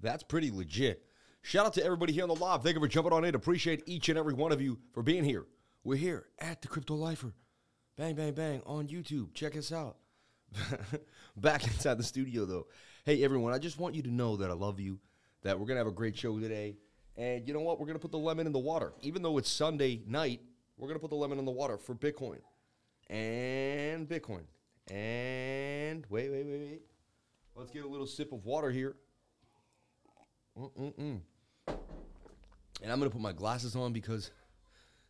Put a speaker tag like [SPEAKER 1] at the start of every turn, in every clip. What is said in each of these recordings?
[SPEAKER 1] That's pretty legit. Shout out to everybody here on the live. Thank you for jumping on in. Appreciate each and every one of you for being here. We're here at the Crypto Lifer. Bang, bang, bang on YouTube. Check us out. Back inside the studio, though. Hey, everyone, I just want you to know that I love you, that we're going to have a great show today. And you know what? We're going to put the lemon in the water. Even though it's Sunday night, we're going to put the lemon in the water for Bitcoin and Bitcoin. And wait, wait, wait, wait. Let's get a little sip of water here. Mm-mm-mm. And I'm to put my glasses on because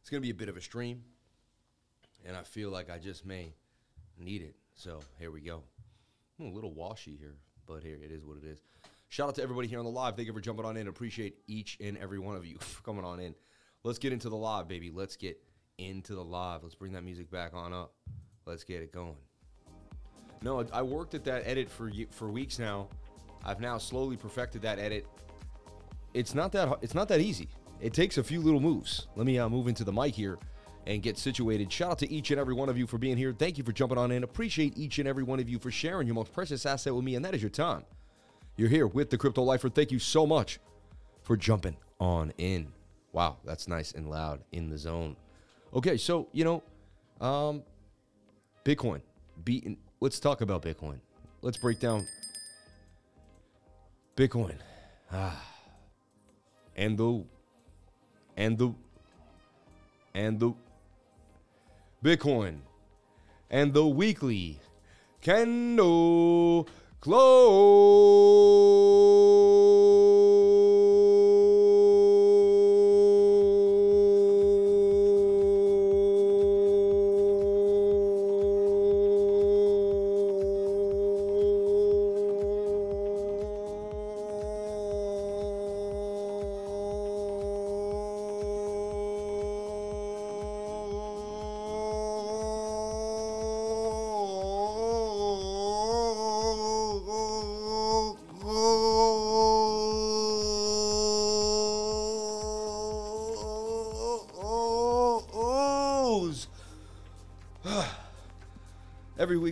[SPEAKER 1] it's to be a bit of a stream. And I feel like I just may need it. So here we go. I'm a little washy here, but here it is what it is. Shout out to everybody here on the live. Thank you for jumping on in. Appreciate each and every one of you for coming on in. Let's get into the live, baby. Let's get into the live. Let's bring that music back on up. Let's get it going. No, I worked at that edit for for weeks now. I've now slowly perfected that edit. It's not that it's not that easy. It takes a few little moves. Let me uh, move into the mic here and get situated. Shout out to each and every one of you for being here. Thank you for jumping on in. Appreciate each and every one of you for sharing your most precious asset with me, and that is your time. You're here with the Crypto Lifer. Thank you so much for jumping on in. Wow, that's nice and loud in the zone. Okay, so you know, um, Bitcoin beaten. Let's talk about Bitcoin. Let's break down Bitcoin. Ah, and the and the and the Bitcoin and the weekly candle close.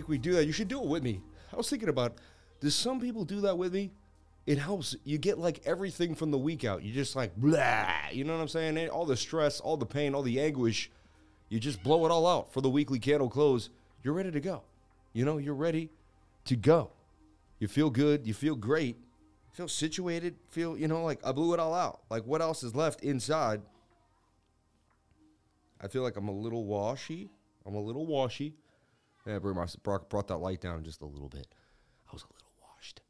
[SPEAKER 1] We do that. You should do it with me. I was thinking about, does some people do that with me? It helps. You get like everything from the week out. You just like blah. You know what I'm saying? All the stress, all the pain, all the anguish. You just blow it all out for the weekly candle close. You're ready to go. You know, you're ready to go. You feel good. You feel great. Feel situated. Feel, you know, like I blew it all out. Like what else is left inside? I feel like I'm a little washy. I'm a little washy. Yeah, brought, brought that light down just a little bit. I was a little washed.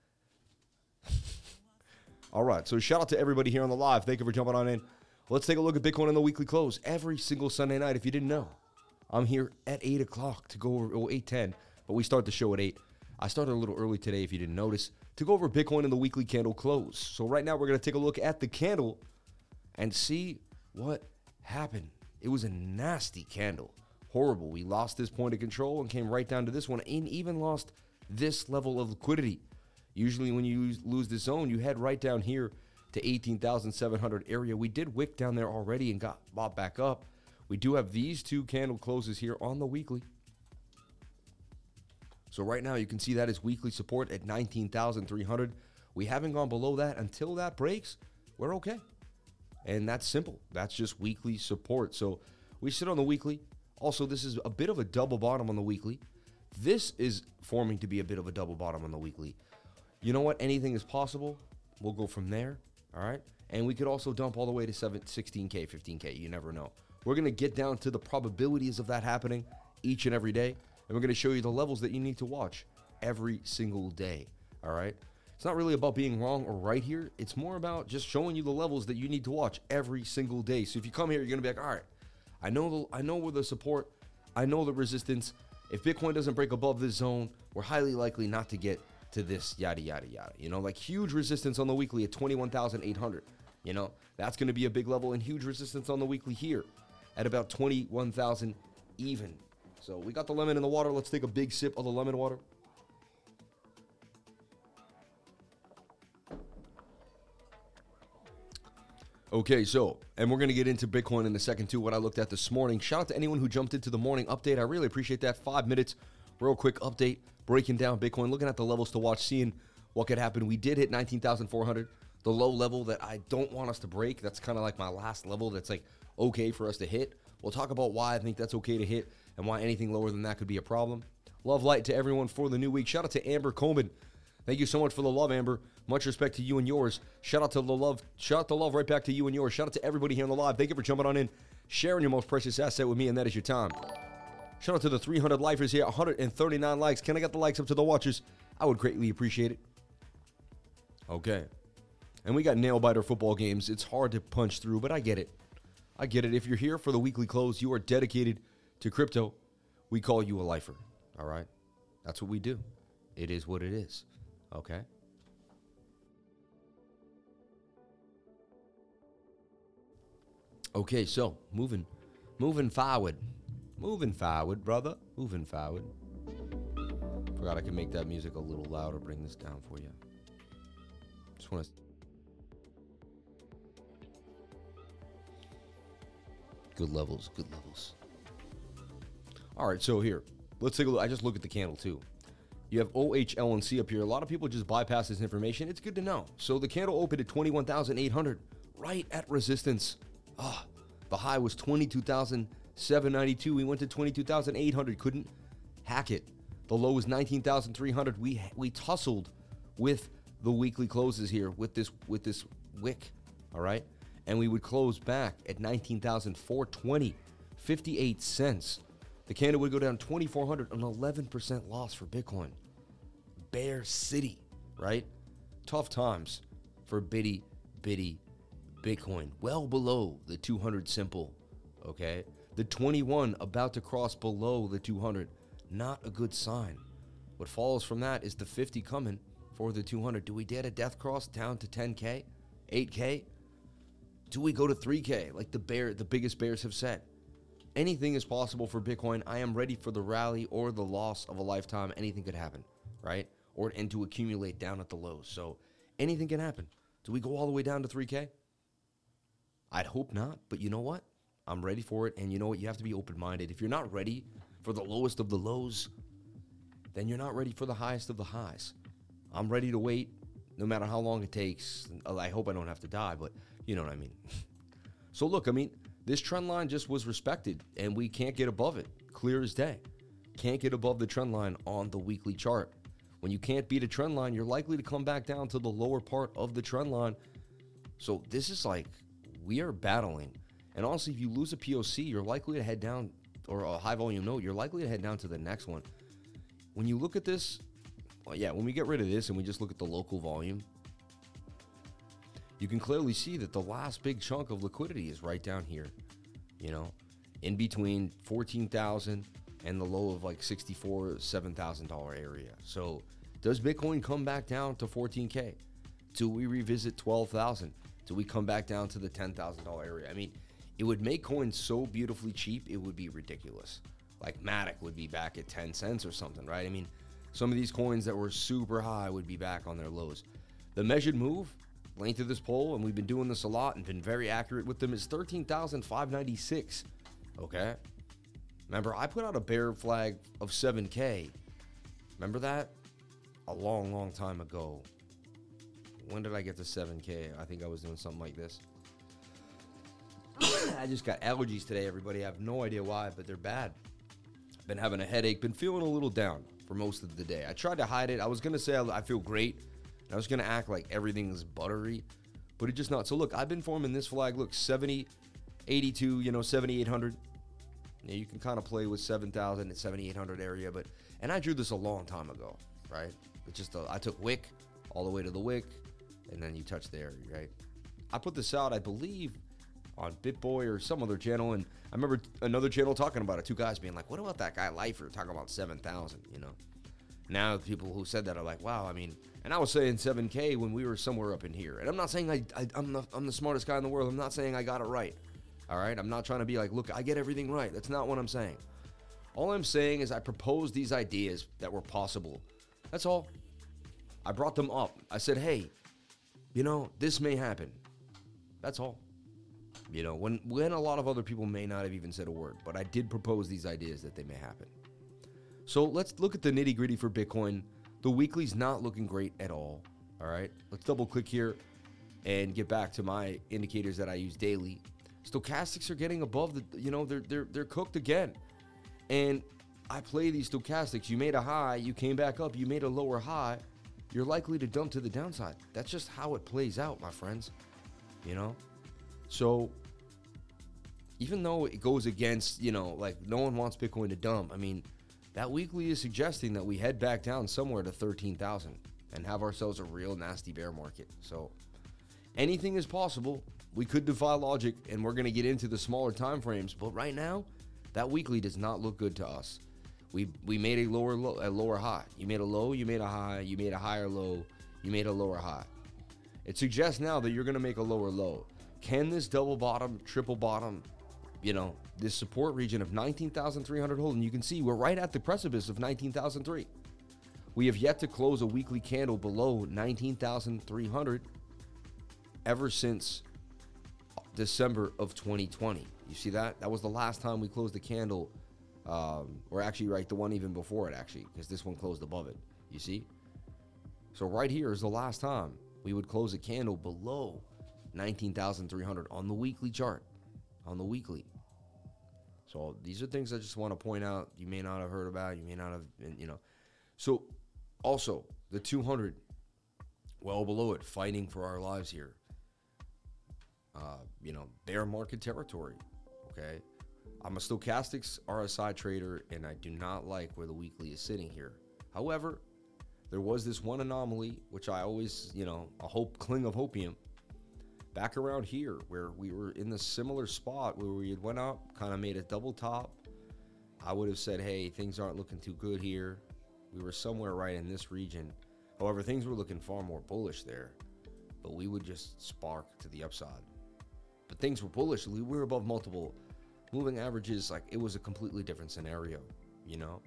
[SPEAKER 1] All right. So shout out to everybody here on the live. Thank you for jumping on in. Let's take a look at Bitcoin in the weekly close every single Sunday night. If you didn't know, I'm here at eight o'clock to go over eight ten, but we start the show at eight. I started a little early today, if you didn't notice, to go over Bitcoin in the weekly candle close. So right now we're gonna take a look at the candle and see what happened. It was a nasty candle, horrible. We lost this point of control and came right down to this one, and even lost this level of liquidity. Usually, when you lose- this zone, you head right down here to 18,700 area. We did wick down there already and got bought back up. We do have these two candle closes here on the weekly. So right now you can see that is weekly support at 19,300. We haven't gone below that until that breaks. We're okay. And that's simple. That's just weekly support. So we sit on the weekly. Also, this is a bit of a double bottom on the weekly. This is forming to be a bit of a double bottom on the weekly. You know what? Anything is possible. We'll go from there. All right. And we could also dump all the way to 7, 16K, 15K. You never know. We're going to get down to the probabilities of that happening each and every day. And we're going to show you the levels that you need to watch every single day. All right. It's not really about being wrong or right here. It's more about just showing you the levels that you need to watch every single day. So if you come here, you're going to be like, all right, I know the, I know where the support, I know the resistance. If Bitcoin doesn't break above this zone, we're highly likely not to get to this yada yada yada. You know, like huge resistance on the weekly at 21,800. You know, that's going to be a big level and huge resistance on the weekly here at about 21,000 even. So we got the lemon in the water. Let's take a big sip of the lemon water. Okay, so, and we're going to get into Bitcoin in a second too, what I looked at this morning. Shout out to anyone who jumped into the morning update. I really appreciate that. Five minutes, real quick update, breaking down Bitcoin, looking at the levels to watch, seeing what could happen. We did hit 19,400. the low level that I don't want us to break. That's kind of like my last level that's like okay for us to hit. We'll talk about why I think that's okay to hit and why anything lower than that could be a problem. Love light to everyone for the new week. Shout out to Amber Coleman. Thank you so much for the love, Amber. Much respect to you and yours. Shout out to the love. Shout out the love right back to you and yours. Shout out to everybody here on the live. Thank you for jumping on in, sharing your most precious asset with me, and that is your time. Shout out to the 300 lifers here. 139 likes. Can I get the likes up to the watchers? I would greatly appreciate it. Okay. And we got nail biter football games. It's hard to punch through, but I get it. I get it. If you're here for the weekly close, you are dedicated to crypto. We call you a lifer. All right? That's what we do. It is what it is. Okay? Okay, so moving moving forward. Moving forward, brother. Moving forward. Forgot I can make that music a little louder, bring this down for you. Just want to Good levels, good levels. All right, so here, let's take a look. I just look at the candle too. You have OHLNC up here. A lot of people just bypass this information. It's good to know. So the candle opened at 21,800, right at resistance. Ah, the high was 22,792. We went to 22,800. Couldn't hack it. The low was 19,300. We we tussled with the weekly closes here with this with this wick. All right and we would close back at 19,420, 58 cents. The candle would go down 2,400, an 11% loss for Bitcoin. Bear City, right? Tough times for bitty, bitty Bitcoin. Well below the 200 simple, okay? The 21 about to cross below the 200. Not a good sign. What follows from that is the 50 coming for the 200. Do we dare a death cross down to 10K? 8K? Do we go to 3K like the bear the biggest bears have said? Anything is possible for Bitcoin. I am ready for the rally or the loss of a lifetime. Anything could happen, right? Or and to accumulate down at the lows. So anything can happen. Do we go all the way down to 3K? I'd hope not, but you know what? I'm ready for it. And you know what? You have to be open minded. If you're not ready for the lowest of the lows, then you're not ready for the highest of the highs. I'm ready to wait no matter how long it takes. I hope I don't have to die, but you know what I mean? so look, I mean, this trend line just was respected and we can't get above it. Clear as day. Can't get above the trend line on the weekly chart. When you can't beat a trend line, you're likely to come back down to the lower part of the trend line. So this is like we are battling. And honestly, if you lose a POC, you're likely to head down or a high volume node, you're likely to head down to the next one. When you look at this, well, yeah, when we get rid of this and we just look at the local volume, you can clearly see that the last big chunk of liquidity is right down here, you know, in between 14,000 and the low of like 64, $7,000 area. So does Bitcoin come back down to 14K? Do we revisit 12,000? Do we come back down to the $10,000 area? I mean, it would make coins so beautifully cheap, it would be ridiculous. Like Matic would be back at 10 cents or something, right? I mean, some of these coins that were super high would be back on their lows. The measured move, length of this pole, and we've been doing this a lot and been very accurate with them, is 13,596. Okay? Remember, I put out a bear flag of 7K. Remember that? A long, long time ago. When did I get to 7K? I think I was doing something like this. I just got allergies today, everybody. I have no idea why, but they're bad. Been having a headache, been feeling a little down for most of the day. I tried to hide it. I was going to say I feel great I was gonna act like everything's buttery, but it's just not. So look, I've been forming this flag. Look, 70, 82, you know, 7,800. Yeah, you can kind of play with 7,000 and 7,800 area, but and I drew this a long time ago, right? It's just a, I took wick all the way to the wick, and then you touch the area, right? I put this out, I believe, on BitBoy or some other channel, and I remember another channel talking about it. Two guys being like, "What about that guy Lifer talking about 7,000?" You know. Now people who said that are like, "Wow, I mean, and I was saying 7K when we were somewhere up in here. And I'm not saying I, I am the I'm the smartest guy in the world. I'm not saying I got it right. All right. I'm not trying to be like, look, I get everything right. That's not what I'm saying. All I'm saying is I proposed these ideas that were possible. That's all. I brought them up. I said, hey, you know, this may happen. That's all. You know, when when a lot of other people may not have even said a word, but I did propose these ideas that they may happen. So let's look at the nitty gritty for Bitcoin the weekly's not looking great at all. All right, let's double click here. and get back to my indicators that I use daily, stochastics are getting above the, you know, they're they're they're cooked again. And I play these stochastics. You made a high, you came back up, you made a lower high, you're likely to dump to the downside. That's just how it plays out, my friends. You know? So even though it goes against, you know, like no one wants Bitcoin to dump, I mean, that weekly is suggesting that we head back down somewhere to 13,000 and have ourselves a real nasty bear market. So anything is possible. We could defy logic and we're going to get into the smaller time frames, but right now, that weekly does not look good to us. We we made a lower low, a lower high. You made a low, you made a high, you made a higher low, you made a lower high. It suggests now that you're going to make a lower low. Can this double bottom, triple bottom, you know, this support region of 19,300 hold? And you can see we're right at the precipice of 19,003. We have yet to close a weekly candle below 19,300 ever since December of 2020. You see that? That was the last time we closed the candle um, or actually, right, the one even before it, actually, because this one closed above it. You see? So right here is the last time we would close a candle below 19,300 on the weekly chart. On the weekly. So these are things I just want to point out. You may not have heard about. You may not have, been, you know. So also the 200, well below it, fighting for our lives here. Uh, you know, bear market territory. Okay. I'm a stochastics RSI trader and I do not like where the weekly is sitting here. However, there was this one anomaly, which I always, you know, a hope cling of hopium, back around here where we were in the similar spot where we had went up, kind of made a double top. I would have said, hey, things aren't looking too good here. We were somewhere right in this region. However, things were looking far more bullish there, but we would just spark to the upside. But things were bullish. We were above multiple moving averages, like it was a completely different scenario, you know?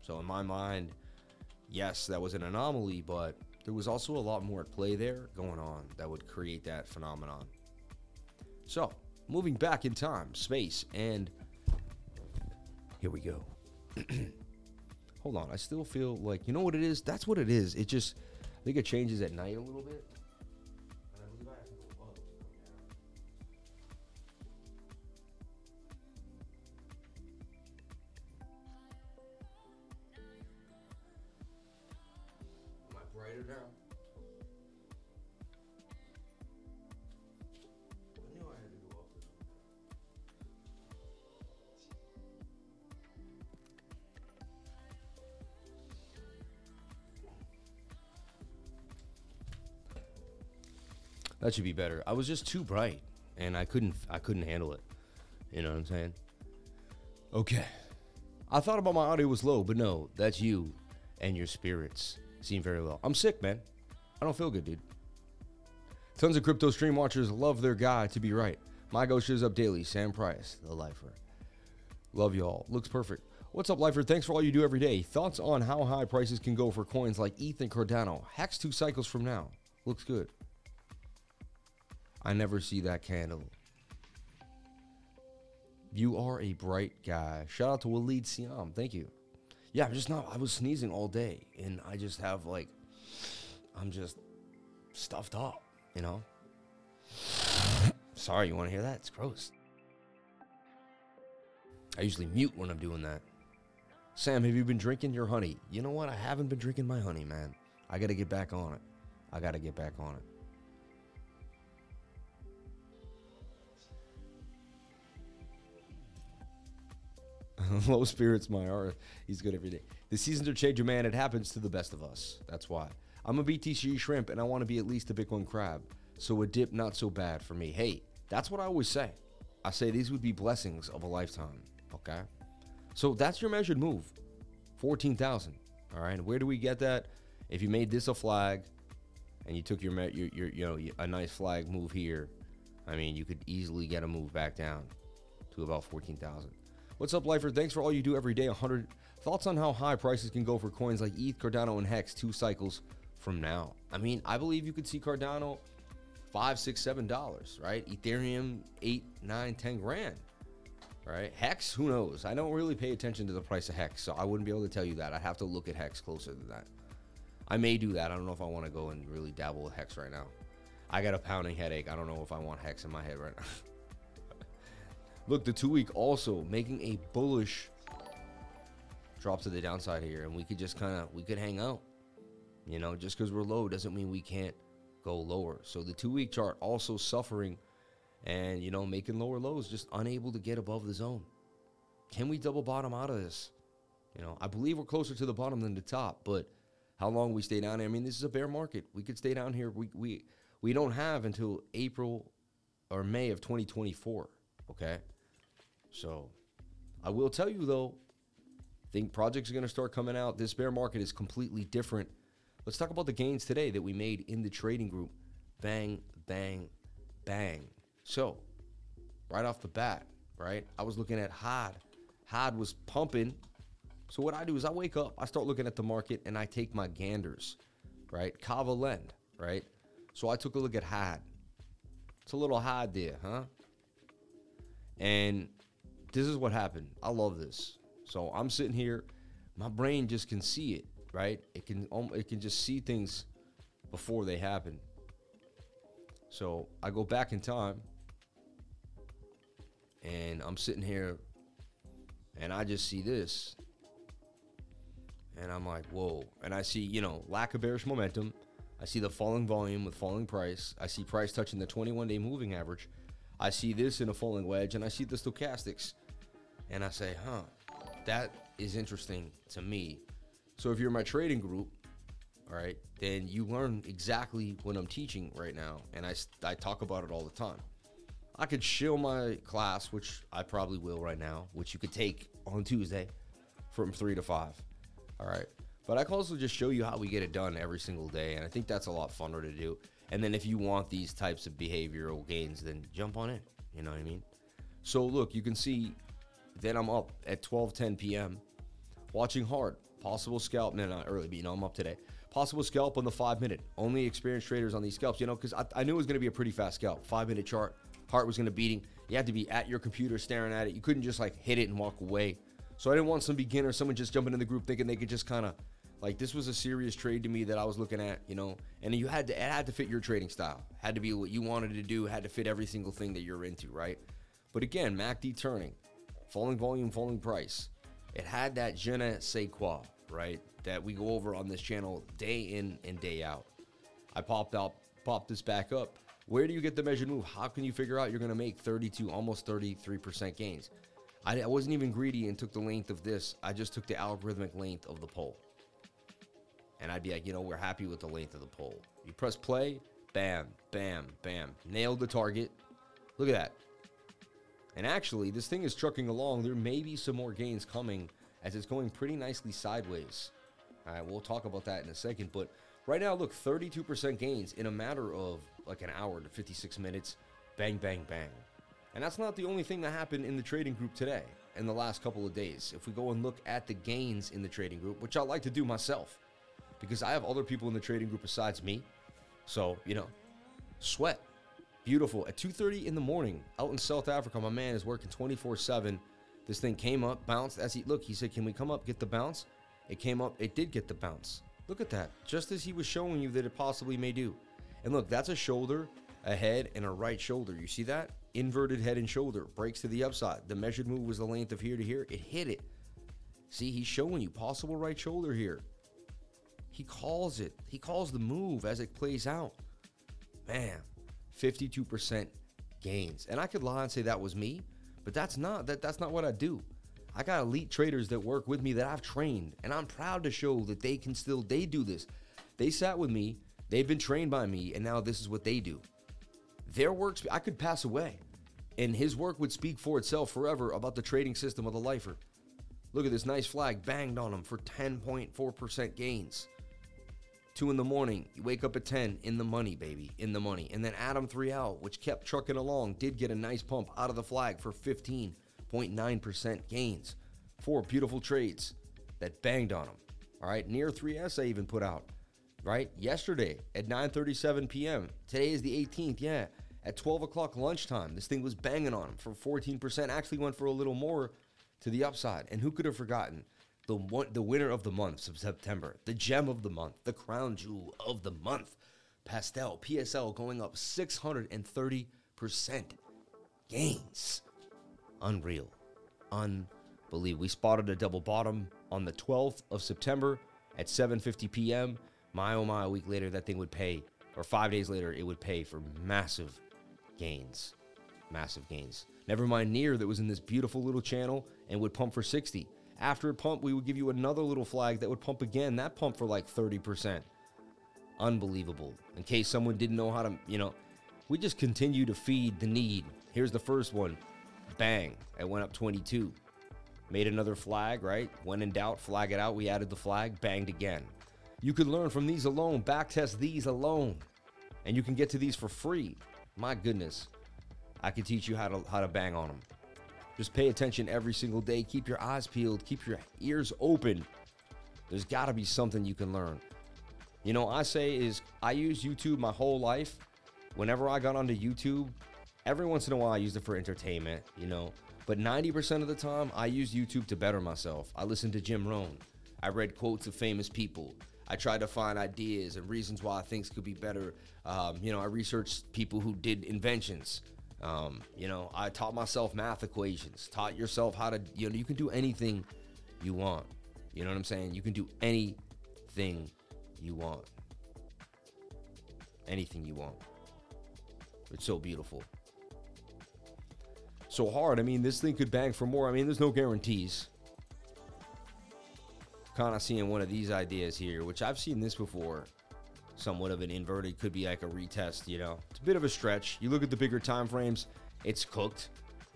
[SPEAKER 1] So in my mind, yes, that was an anomaly, but there was also a lot more at play there going on that would create that phenomenon. So, moving back in time, space, and here we go. Hold on, I still feel like, you know what it is? That's what it is. It just, I think it changes at night a little bit. That should be better. I was just too bright, and I couldn't. I couldn't handle it. You know what I'm saying? Okay. I thought about my audio was low, but no, that's you and your spirits seem very low. I'm sick, man. I don't feel good, dude. Tons of crypto stream watchers love their guy to be right. My go shows up daily. Sam Price, the lifer. Love y'all. Looks perfect. What's up, lifer? Thanks for all you do every day. Thoughts on how high prices can go for coins like ETH and Cardano? Hex two cycles from now. Looks good. I never see that candle. You are a bright guy. Shout out to Waleed Siam. Thank you. Yeah, I'm just not. I was sneezing all day, and I just have like, I'm just stuffed up. You know. Sorry, you want to hear that? It's gross. I usually mute when I'm doing that. Sam, have you been drinking your honey? You know what? I haven't been drinking my honey, man. I got to get back on it. I got to get back on it. Low spirits, my art. He's good every day. The seasons are changing, man. It happens to the best of us. That's why. I'm a BTC shrimp and I want to be at least a Bitcoin crab. So a dip, not so bad for me. Hey, that's what I always say. I say these would be blessings of a lifetime. Okay. So that's your measured move 14,000. All right. Where do we get that? If you made this a flag and you took your, your, your, you know, a nice flag move here, I mean, you could easily get a move back down to about 14,000. What's up, Lifer? Thanks for all you do every day. 100 thoughts on how high prices can go for coins like ETH, Cardano, and Hex two cycles from now. I mean, I believe you could see Cardano five, six, seven dollars, right? Ethereum eight, nine, ten grand. Right? Hex, who knows? I don't really pay attention to the price of Hex, so I wouldn't be able to tell you that. I'd have to look at Hex closer than that. I may do that. I don't know if I want to go and really dabble with Hex right now. I got a pounding headache. I don't know if I want hex in my head right now. Look, the two week also making a bullish drop to the downside here, and we could just kind of we could hang out. You know, just because we're low doesn't mean we can't go lower. So the two week chart also suffering, and you know making lower lows, just unable to get above the zone. Can we double bottom out of this? You know, I believe we're closer to the bottom than the top, but how long we stay down here? I mean, this is a bear market. We could stay down here. We we we don't have until April or May of 2024. Okay, so I will tell you though, think projects are going to start coming out. This bear market is completely different. Let's talk about the gains today that we made in the trading group. Bang, bang, bang. So, right off the bat, right? I was looking at HOT. HOT was pumping. So what I do is I wake up, I start looking at the market, and I take my ganders, right? Kava Lend, right? So I took a look at HOT. It's a little HOD there, huh? And this is what happened. I love this. So I'm sitting here, my brain just can see it, right? It can um, it can just see things before they happen. So I go back in time and I'm sitting here and I just see this. And I'm like, whoa. And I see, you know, lack of bearish momentum. I see the falling volume with falling price. I see price touching the 21 day moving average. I see this in a falling wedge and I see the stochastics. And I say, huh, that is interesting to me. So if you're in my trading group, all right, then you learn exactly what I'm teaching right now. And I, I talk about it all the time. I could shill my class, which I probably will right now, which you could take on Tuesday from three to five. All right. But I can also just show you how we get it done every single day. And I think that's a lot funner to do. And then if you want these types of behavioral gains, then jump on in. You know what I mean? So look, you can see then I'm up at 12:10 p.m. watching hard. Possible scalp. No, not early, but you know I'm up today. Possible scalp on the five minute. Only experienced traders on these scalps. You know, because I, I knew it was going to be a pretty fast scalp. Five minute chart. Heart was going to be beating. You had to be at your computer staring at it. You couldn't just like hit it and walk away. So I didn't want some beginner, someone just jumping in the group thinking they could just kind of like this was a serious trade to me that I was looking at, you know. And you had to it had to fit your trading style. Had to be what you wanted to do. Had to fit every single thing that you're into, right? But again, MACD turning falling volume, falling price. It had that je ne sais quoi, right? That we go over on this channel day in and day out. I popped out, popped this back up. Where do you get the measured move? How can you figure out you're going to make 32, almost 33% gains? I, I wasn't even greedy and took the length of this. I just took the algorithmic length of the pole. And I'd be like, you know, we're happy with the length of the pole. You press play, bam, bam, bam. Nailed the target. Look at that. And actually, this thing is trucking along. There may be some more gains coming as it's going pretty nicely sideways. All right, we'll talk about that in a second. But right now, look, 32% gains in a matter of like an hour to 56 minutes. Bang, bang, bang. And that's not the only thing that happened in the trading group today in the last couple of days. If we go and look at the gains in the trading group, which I like to do myself because I have other people in the trading group besides me. So, you know, sweat. Beautiful. At 2:30 in the morning, out in South Africa, my man is working 24/7. This thing came up, bounced. As he look, he said, "Can we come up, get the bounce?" It came up. It did get the bounce. Look at that. Just as he was showing you that it possibly may do. And look, that's a shoulder, a head, and a right shoulder. You see that? Inverted head and shoulder. Breaks to the upside. The measured move was the length of here to here. It hit it. See, he's showing you possible right shoulder here. He calls it. He calls the move as it plays out. Man, 52% gains. And I could lie and say that was me, but that's not that that's not what I do. I got elite traders that work with me that I've trained, and I'm proud to show that they can still they do this. They sat with me, they've been trained by me, and now this is what they do. Their works I could pass away, and his work would speak for itself forever about the trading system of the lifer. Look at this nice flag banged on him for 10.4% gains. Two in the morning, you wake up at 10, in the money, baby, in the money. And then ATOM3L, which kept trucking along, did get a nice pump out of the flag for 15.9% gains. Four beautiful trades that banged on them. All right, near 3S I even put out, right? Yesterday at 9:37 p.m. Today is the 18th. Yeah, at 12 o'clock lunchtime, this thing was banging on him for 14%. Actually went for a little more to the upside. And who could have forgotten? The one, the winner of the month of September, the gem of the month, the crown jewel of the month, Pastel, PSL going up 630% gains. Unreal. Unbelievable. We spotted a double bottom on the 12th of September at 7:50 p.m. My oh my, a week later that thing would pay, or five days later it would pay for massive gains, massive gains. Never mind near that was in this beautiful little channel and would pump for 60. After it pumped, we would give you another little flag that would pump again. That pumped for like 30%. Unbelievable. In case someone didn't know how to, you know, we just continue to feed the need. Here's the first one. Bang. It went up 22. Made another flag, right? When in doubt, flag it out. We added the flag, banged again. You could learn from these alone, backtest these alone, and you can get to these for free. My goodness, I can teach you how to how to bang on them. Just pay attention every single day. Keep your eyes peeled. Keep your ears open. There's got to be something you can learn. You know, I say is I use YouTube my whole life. Whenever I got onto YouTube, every once in a while I used it for entertainment. You know, but 90% of the time, I use YouTube to better myself. I listened to Jim Rohn. I read quotes of famous people. I tried to find ideas and reasons why things could be better. Um, you know, I researched people who did inventions. Um, you know, I taught myself math equations, taught yourself how to, you know, you can do anything you want. You know what I'm saying? You can do anything you want. Anything you want. It's so beautiful so hard. I mean, this thing could bang for more. I mean, there's no guarantees. Kind of seeing one of these ideas here, which I've seen this before. Somewhat of an inverted, could be like a retest, you know. It's a bit of a stretch. You look at the bigger time frames, it's cooked.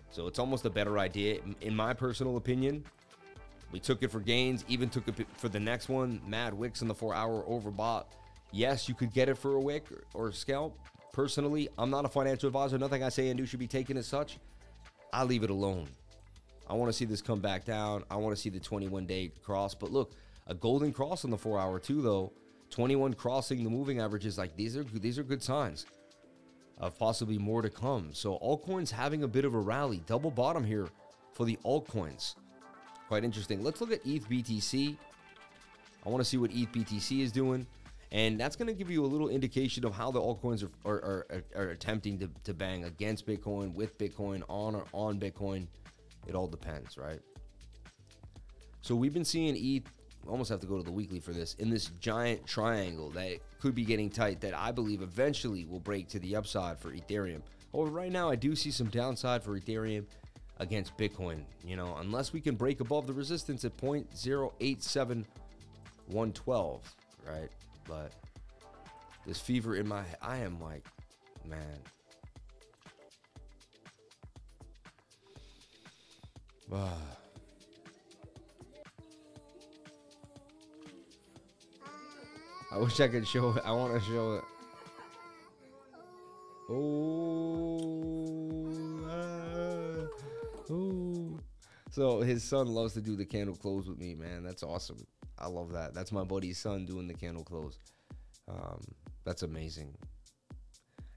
[SPEAKER 1] So it's almost a better idea. In my personal opinion, we took it for gains, even took it for the next one. Mad Wicks in the four hour overbought. Yes, you could get it for a wick or a scalp. Personally, I'm not a financial advisor. Nothing I say and do should be taken as such. I leave it alone. I want to see this come back down. I want to see the 21 day cross. But look, a golden cross on the four hour too, though. 21 crossing the moving averages. Like these are these are good signs of possibly more to come. So altcoins having a bit of a rally, double bottom here for the altcoins. Quite interesting. Let's look at ETH BTC. I want to see what ETH BTC is doing. And that's going to give you a little indication of how the altcoins are, are, are, are attempting to, to bang against Bitcoin, with Bitcoin, on or on Bitcoin. It all depends, right? So we've been seeing ETH, almost have to go to the weekly for this, in this giant triangle that could be getting tight that I believe eventually will break to the upside for Ethereum. Over right now, I do see some downside for Ethereum against Bitcoin. You know, unless we can break above the resistance at 0.087112, right? But this fever in my head, I am like, man. Ah. I wish I could show it. I want to show it. Oh, oh. So his son loves to do the candle close with me, man. That's awesome. I love that. That's my buddy's son doing the candle close. Um, that's amazing.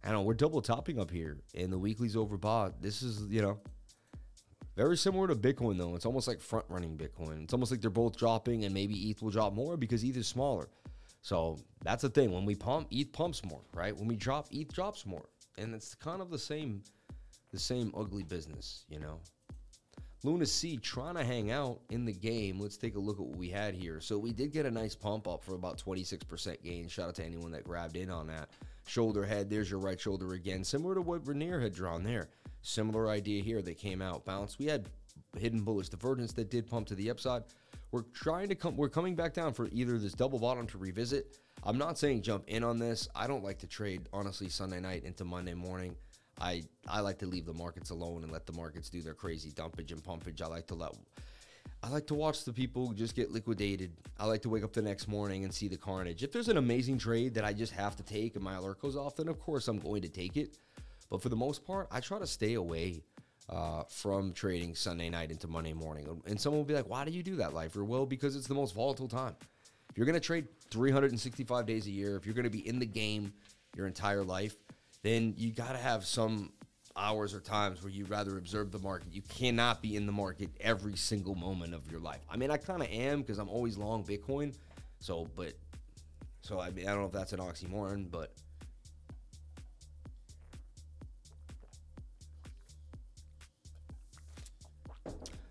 [SPEAKER 1] I know we're double topping up here, and the weekly's overbought. This is, you know, very similar to Bitcoin though. It's almost like front running Bitcoin. It's almost like they're both dropping, and maybe ETH will drop more because ETH is smaller. So that's the thing. When we pump, ETH pumps more, right? When we drop, ETH drops more, and it's kind of the same, the same ugly business, you know. Luna C trying to hang out in the game. Let's take a look at what we had here. So we did get a nice pump up for about 26% gain. Shout out to anyone that grabbed in on that. Shoulder head, there's your right shoulder again. Similar to what Rainier had drawn there. Similar idea here. They came out, bounced. We had hidden bullish divergence that did pump to the upside. We're trying to come, we're coming back down for either this double bottom to revisit. I'm not saying jump in on this. I don't like to trade, honestly, Sunday night into Monday morning. I I like to leave the markets alone and let the markets do their crazy dumpage and pumpage. I like to let I like to watch the people just get liquidated. I like to wake up the next morning and see the carnage. If there's an amazing trade that I just have to take and my alert goes off, then of course I'm going to take it. But for the most part, I try to stay away uh, from trading Sunday night into Monday morning. And someone will be like, "Why do you do that, Lifer?" Well, because it's the most volatile time. If you're going to trade 365 days a year, if you're going to be in the game your entire life, then you got to have some hours or times where you rather observe the market. You cannot be in the market every single moment of your life. I mean, I kind of am because I'm always long Bitcoin. So, but, so I mean, I don't know if that's an oxymoron, but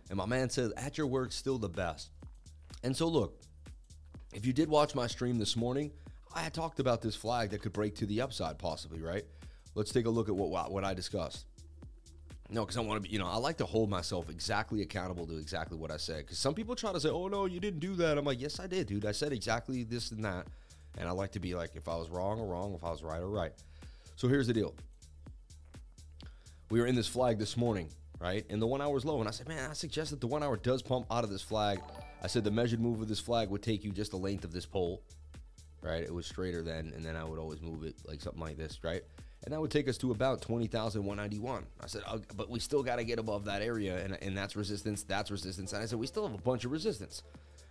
[SPEAKER 1] And my man said, at your word, still the best. And so, look, if you did watch my stream this morning, I talked about this flag that could break to the upside, possibly, right? Let's take a look at what what I discussed. No, because I want to be, you know, I like to hold myself exactly accountable to exactly what I said. Because some people try to say, oh, no, you didn't do that. I'm like, yes, I did, dude. I said exactly this and that. And I like to be like, if I was wrong or wrong, if I was right or right. So here's the deal. We were in this flag this morning, right? And the one hour was low. And I said, man, I suggest that the one hour does pump out of this flag. I said the measured move of this flag would take you just the length of this pole, right? It was straighter then. And then I would always move it like something like this, right? and that would take us to about 20,191. I said, but we still got to get above that area, and, and that's resistance, that's resistance. And I said, we still have a bunch of resistance.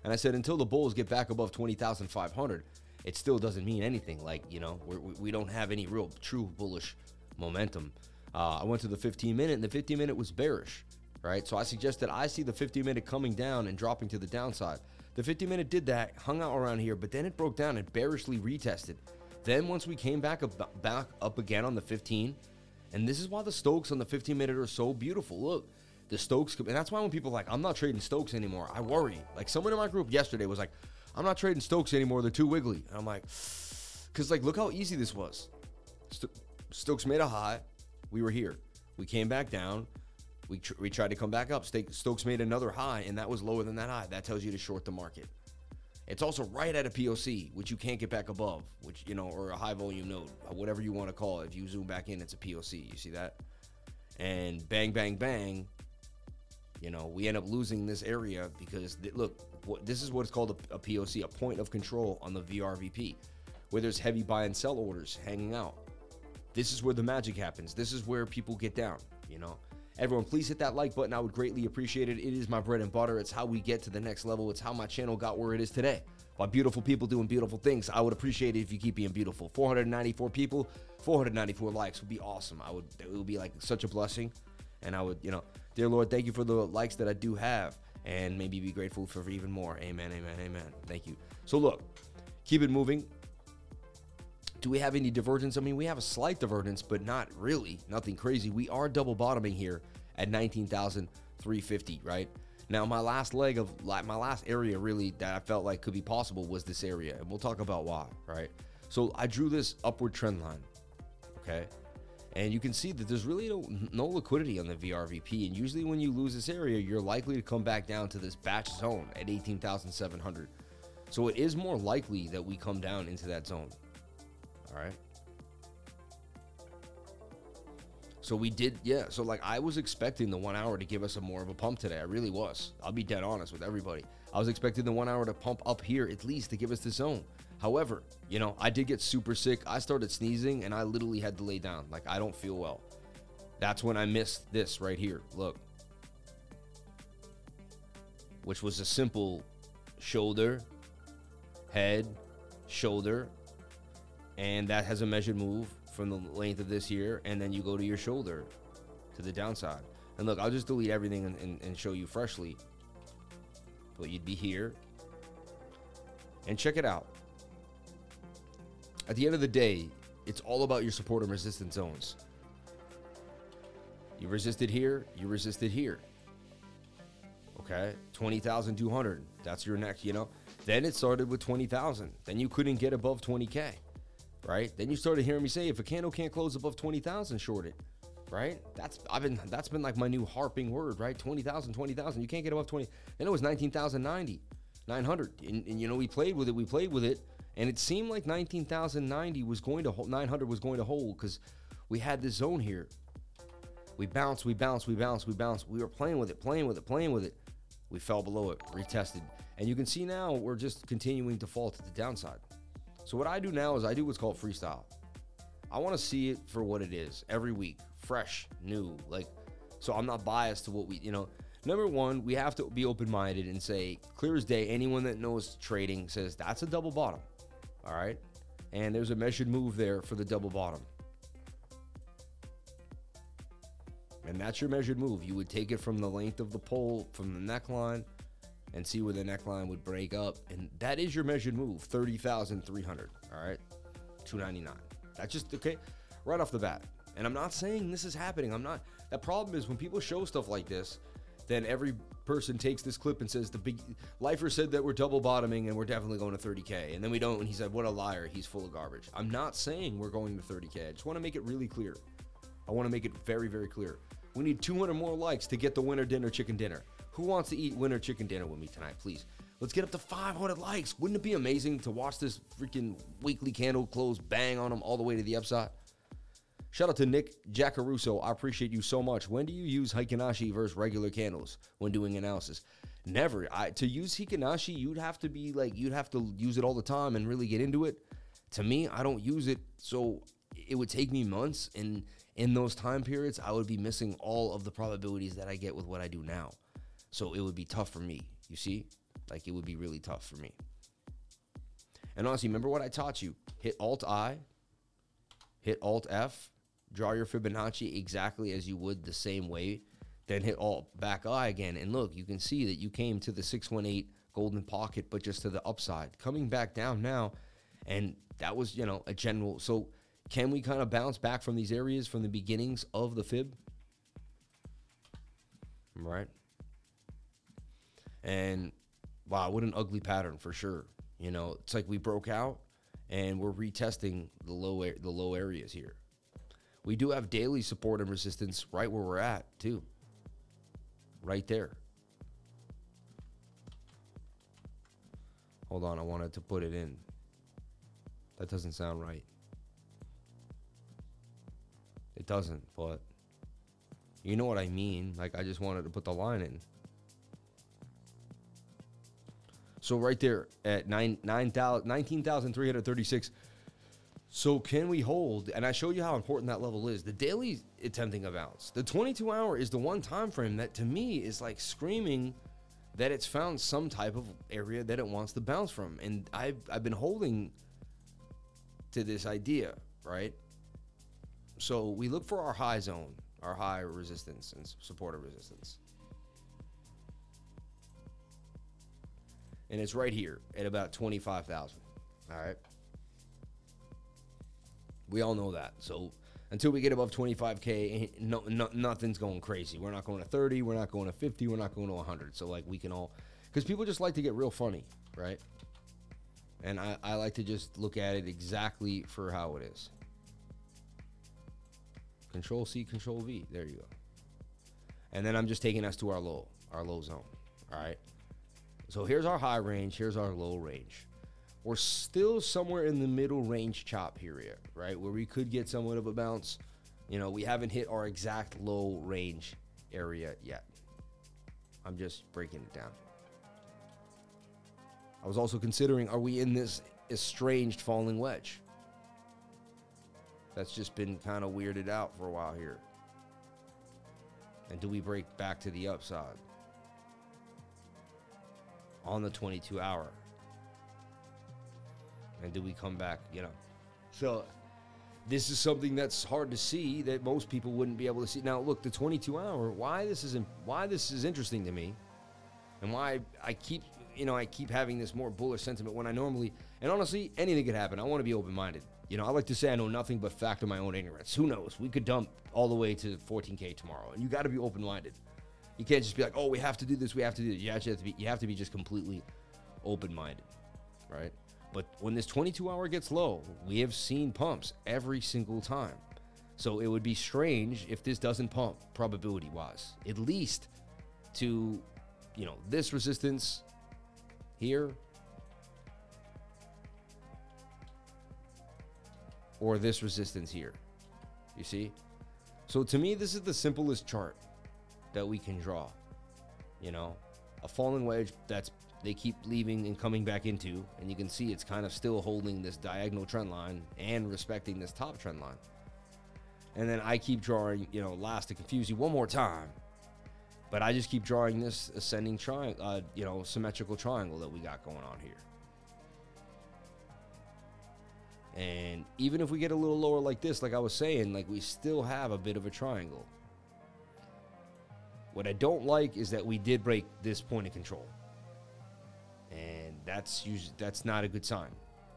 [SPEAKER 1] And I said, until the bulls get back above 20,500, it still doesn't mean anything. Like, you know, we're, we don't have any real true bullish momentum. Uh, I went to the 15 minute, and the 15 minute was bearish, right? So I suggested I see the 15 minute coming down and dropping to the downside. The 15 minute did that, hung out around here, but then it broke down and bearishly retested. Then once we came back up, back up again on the 15, and this is why the Stokes on the 15 minute are so beautiful. Look, the Stokes, and that's why when people like, I'm not trading Stokes anymore, I worry. Like someone in my group yesterday was like, I'm not trading Stokes anymore. They're too wiggly. And I'm like, because like, look how easy this was. St- Stokes made a high. We were here. We came back down. We, tr- we tried to come back up. Stokes made another high, and that was lower than that high. That tells you to short the market. It's also right at a POC, which you can't get back above, which, you know, or a high volume node, whatever you want to call it. If you zoom back in, it's a POC. You see that? And bang, bang, bang, you know, we end up losing this area because, th- look, what, this is what's called a, a POC, a point of control on the VRVP, where there's heavy buy and sell orders hanging out. This is where the magic happens. This is where people get down, you know? Everyone, please hit that like button. I would greatly appreciate it. It is my bread and butter. It's how we get to the next level. It's how my channel got where it is today. By beautiful people doing beautiful things. I would appreciate it if you keep being beautiful. 494 people, 494 likes would be awesome. I would it would be like such a blessing. And I would, you know, dear Lord, thank you for the likes that I do have. And maybe be grateful for even more. Amen, amen, amen. Thank you. So look, keep it moving. Do we have any divergence? I mean, we have a slight divergence, but not really. Nothing crazy. We are double bottoming here at 19,350, right? Now, my last leg of like my last area really that I felt like could be possible was this area, and we'll talk about why, right? So I drew this upward trend line, okay? And you can see that there's really no, no liquidity on the VRVP. And usually, when you lose this area, you're likely to come back down to this batch zone at 18,700. So it is more likely that we come down into that zone. Right. So we did, yeah. So like I was expecting the one hour to give us a more of a pump today. I really was. I'll be dead honest with everybody. I was expecting the one hour to pump up here at least to give us the zone. However, you know, I did get super sick. I started sneezing and I literally had to lay down. Like I don't feel well. That's when I missed this right here. Look. Which was a simple shoulder, head, shoulder, and that has a measured move from the length of this here, and then you go to your shoulder to the downside. And look, I'll just delete everything and, and, and show you freshly. But you'd be here. And check it out. At the end of the day, it's all about your support and resistance zones. You resisted here, you resisted here. Okay, 20,200. That's your next, you know. Then it started with 20,000. Then you couldn't get above 20K right? Then you started hearing me say, if a candle can't close above 20,000, short it, right? That's I've been that's been like my new harping word, right? 20,000, 20,000. You can't get above 20. Then it was 19,090, 900. And, and, you know, we played with it, we played with it, and it seemed like 19,090 was going to hold, 900 was going to hold because we had this zone here. We bounced, we bounced, we bounced, we bounced. We were playing with it, playing with it, playing with it. We fell below it, retested. And you can see now we're just continuing to fall to the downside. So what I do now is I do what's called freestyle. I want to see it for what it is every week, fresh, new. Like, so I'm not biased to what we, you know. Number one, we have to be open minded and say, clear as day, anyone that knows trading says that's a double bottom. All right. And there's a measured move there for the double bottom. And that's your measured move. You would take it from the length of the pole, from the neckline, and see where the neckline would break up. And that is your measured move 30,300. All right. 299. That's just okay. Right off the bat. And I'm not saying this is happening. I'm not. That problem is when people show stuff like this, then every person takes this clip and says the big lifer said that we're double bottoming and we're definitely going to 30k and then we don't and he said what a liar he's full of garbage i'm not saying we're going to 30k i just want to make it really clear i want to make it very very clear we need 200 more likes to get the winter dinner chicken dinner who wants to eat winter chicken dinner with me tonight please let's get up to 500 likes wouldn't it be amazing to watch this freaking weekly candle close bang on them all the way to the upside Shout out to Nick Jacaruso. I appreciate you so much. When do you use Heikin-Ashi versus regular candles when doing analysis? Never. I, to use Heikin-Ashi, you'd have to be like, you'd have to use it all the time and really get into it. To me, I don't use it, so it would take me months. And in those time periods, I would be missing all of the probabilities that I get with what I do now. So it would be tough for me. You see? Like it would be really tough for me. And honestly, remember what I taught you? Hit Alt I, hit Alt F, draw your Fibonacci exactly as you would the same way, then hit Alt back I again. And look, you can see that you came to the 618 golden pocket, but just to the upside. Coming back down now, and that was, you know, a general. So can we kind of bounce back from these areas from the beginnings of the fib? Right. And wow, what an ugly pattern for sure. You know, it's like we broke out and we're retesting the low the low areas here. We do have daily support and resistance right where we're at, too. Right there. Hold on, I wanted to put it in. That doesn't sound right. It doesn't, but you know what I mean. Like, I just wanted to put the line in. So, right there at 9, 9, 19,336 so can we hold? And I show you how important that level is. The daily attempting a bounce. The 22 hour is the one time frame that to me is like screaming that it's found some type of area that it wants to bounce from. And I've I've been holding to this idea, right? So we look for our high zone, our high resistance and supportive resistance. And it's right here at about 25,000. All right. We all know that. So until we get above 25k, eh, no, no, nothing's going crazy. We're not going to 30. We're not going to 50. We're not going to 100. So like we can all, because people just like to get real funny, right? And I, I like to just look at it exactly for how it is. Control C, Control V. There you go. And then I'm just taking us to our low, our low zone. All right. So here's our high range. Here's our low range we're still somewhere in the middle range chop period, right? Where we could get somewhat of a bounce. You know, we haven't hit our exact low range area yet. I'm just breaking it down. I was also considering are we in this estranged falling wedge? That's just been kind of weirded out for a while here. And do we break back to the upside on the 22 hour? and do we come back? You know, so this is something that's hard to see that most people wouldn't be able to see. Now, look, the 22 hour. Why this is why this is interesting to me, and why I keep you know I keep having this more bullish sentiment when I normally and honestly anything could happen. I want to be open minded. You know, I like to say I know nothing but fact of my own ignorance. Who knows? We could dump all the way to 14k tomorrow, and you got to be open minded. You can't just be like, oh, we have to do this, we have to do this. You actually have to be, you have to be just completely open minded, right? But when this 22 hour gets low, we have seen pumps every single time. So it would be strange if this doesn't pump probability wise, at least to, you know, this resistance here or this resistance here. You see? So to me, this is the simplest chart that we can draw. You know, a falling wedge that's they keep leaving and coming back into. And you can see it's kind of still holding this diagonal trend line and respecting this top trend line. And then I keep drawing, you know, last to confuse you one more time. But I just keep drawing this ascending triangle, uh, you know, symmetrical triangle that we got going on here. And even if we get a little lower like this, like I was saying, like we still have a bit of a triangle. What I don't like is that we did break this point of control and that's usually that's not a good sign.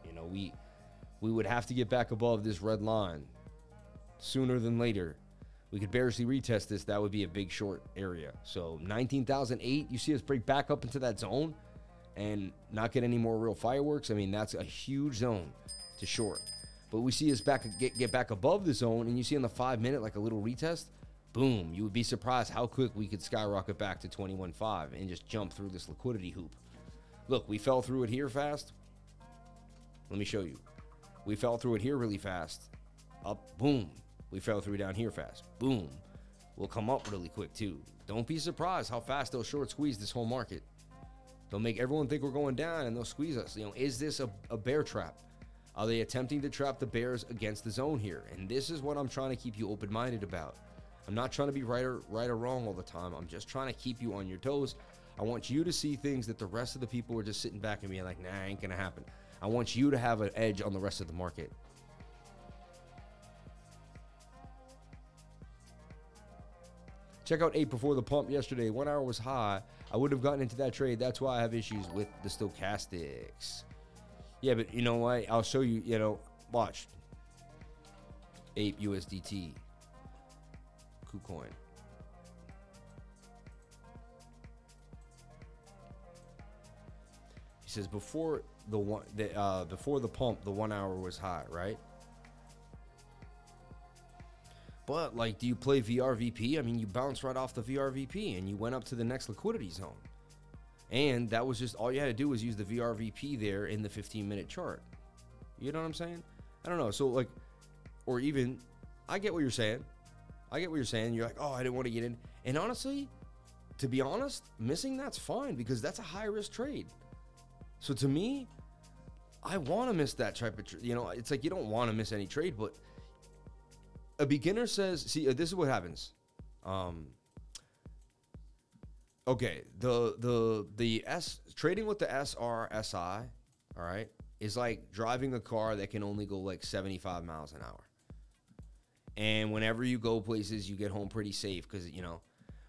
[SPEAKER 1] You know, we we would have to get back above this red line sooner than later. we could barely retest this. That would be a big short area. So 19,008, you see us break back up into that zone and not get any more real fireworks. I mean, that's a huge zone to short. But we see us back get, get back above the zone, and you see on the five minute, like a little retest, boom, you would be surprised how quick we could skyrocket back to 21.5 and just jump through this liquidity hoop. Look, we fell through it here fast. Let me show you. We fell through it here really fast. Up, boom. We fell through down here fast. Boom. We'll come up really quick too. Don't be surprised how fast they'll short squeeze this whole market. They'll make everyone think we're going down and they'll squeeze us. You know, is this a, a bear trap? Are they attempting to trap the Bears against the zone here? And this is what I'm trying to keep you open minded about. I'm not trying to be right or right or wrong all the time. I'm just trying to keep you on your toes. I want you to see things that the rest of the people are just sitting back and being like, nah, ain't gonna happen. I want you to have an edge on the rest of the market. Check out eight before the pump yesterday. One hour was high. I would have gotten into that trade. That's why I have issues with the stochastics. Yeah, but you know what? I'll show you. You know, watch. Ape USDT. KuCoin. He says before the one the uh, before the pump, the one hour was high, right? But like, do you play VRVP? I mean, you bounce right off the VRVP and you went up to the next liquidity zone. And that was just all you had to do was use the VRVP there in the 15 minute chart. You know what I'm saying? I don't know. So like, or even, I get what you're saying. I get what you're saying. You're like, oh, I didn't want to get in. And honestly, to be honest, missing that's fine because that's a high risk trade. So to me, I want to miss that type of, trade. you know, it's like you don't want to miss any trade, but a beginner says, see, uh, this is what happens. Um, okay, the the the S trading with the SRSI, all right, is like driving a car that can only go like 75 miles an hour. And whenever you go places, you get home pretty safe because you know.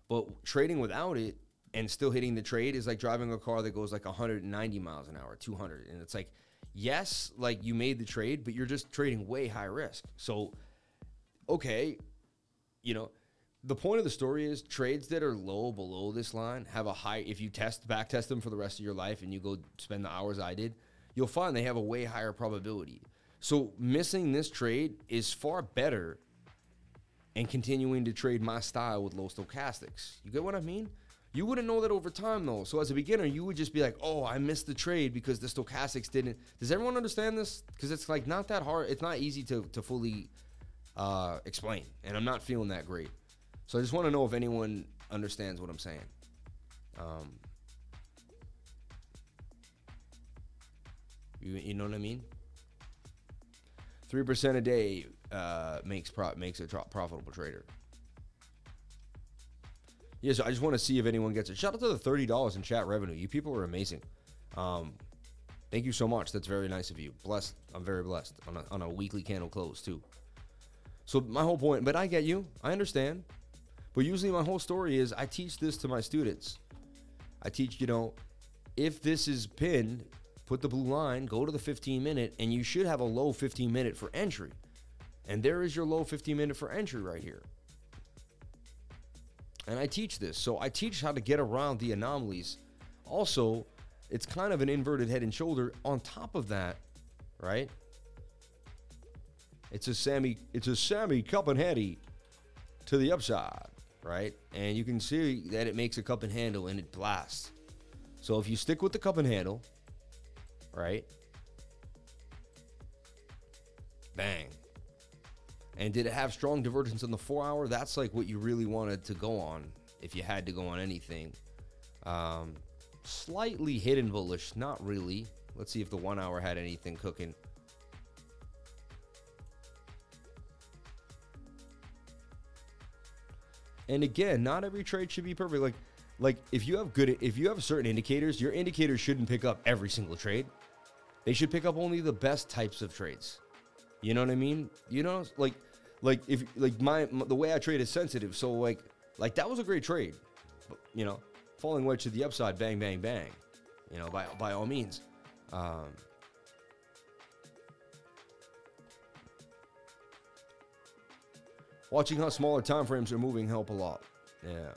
[SPEAKER 1] But trading without it and still hitting the trade is like driving a car that goes like 190 miles an hour, 200, and it's like, yes, like you made the trade, but you're just trading way high risk. So okay, you know, the point of the story is trades that are low below this line have a high if you test back test them for the rest of your life and you go spend the hours I did, you'll find they have a way higher probability. So missing this trade is far better and continuing to trade my style with low stochastics. You get what I mean? You wouldn't know that over time though. So as a beginner, you would just be like, "Oh, I missed the trade because the stochastics didn't." Does everyone understand this? Because it's like not that hard. It's not easy to to fully uh, explain, and I'm not feeling that great. So I just want to know if anyone understands what I'm saying. Um, you, you know what I mean? Three percent a day uh, makes pro- makes a tro- profitable trader. Yeah, so I just want to see if anyone gets it. Shout out to the thirty dollars in chat revenue. You people are amazing. Um, thank you so much. That's very nice of you. Blessed. I'm very blessed on a, on a weekly candle close too. So my whole point, but I get you. I understand. But usually my whole story is I teach this to my students. I teach, you know, if this is pinned, put the blue line, go to the 15 minute, and you should have a low 15 minute for entry. And there is your low 15 minute for entry right here. And I teach this. So I teach how to get around the anomalies. Also, it's kind of an inverted head and shoulder. On top of that, right? It's a Sammy, it's a Sammy cup and handy to the upside, right? And you can see that it makes a cup and handle and it blasts. So if you stick with the cup and handle, right? Bang. And did it have strong divergence in the four hour? That's like what you really wanted to go on if you had to go on anything. Um, slightly hidden bullish, not really. Let's see if the one hour had anything cooking. And again, not every trade should be perfect. Like, like if you have good, if you have certain indicators, your indicators shouldn't pick up every single trade. They should pick up only the best types of trades. You know what I mean? You know, like, like if like my, my the way I trade is sensitive. So like, like that was a great trade. But, you know, falling wedge to the upside, bang, bang, bang. You know, by by all means. Um, Watching how smaller time frames are moving help a lot. Yeah.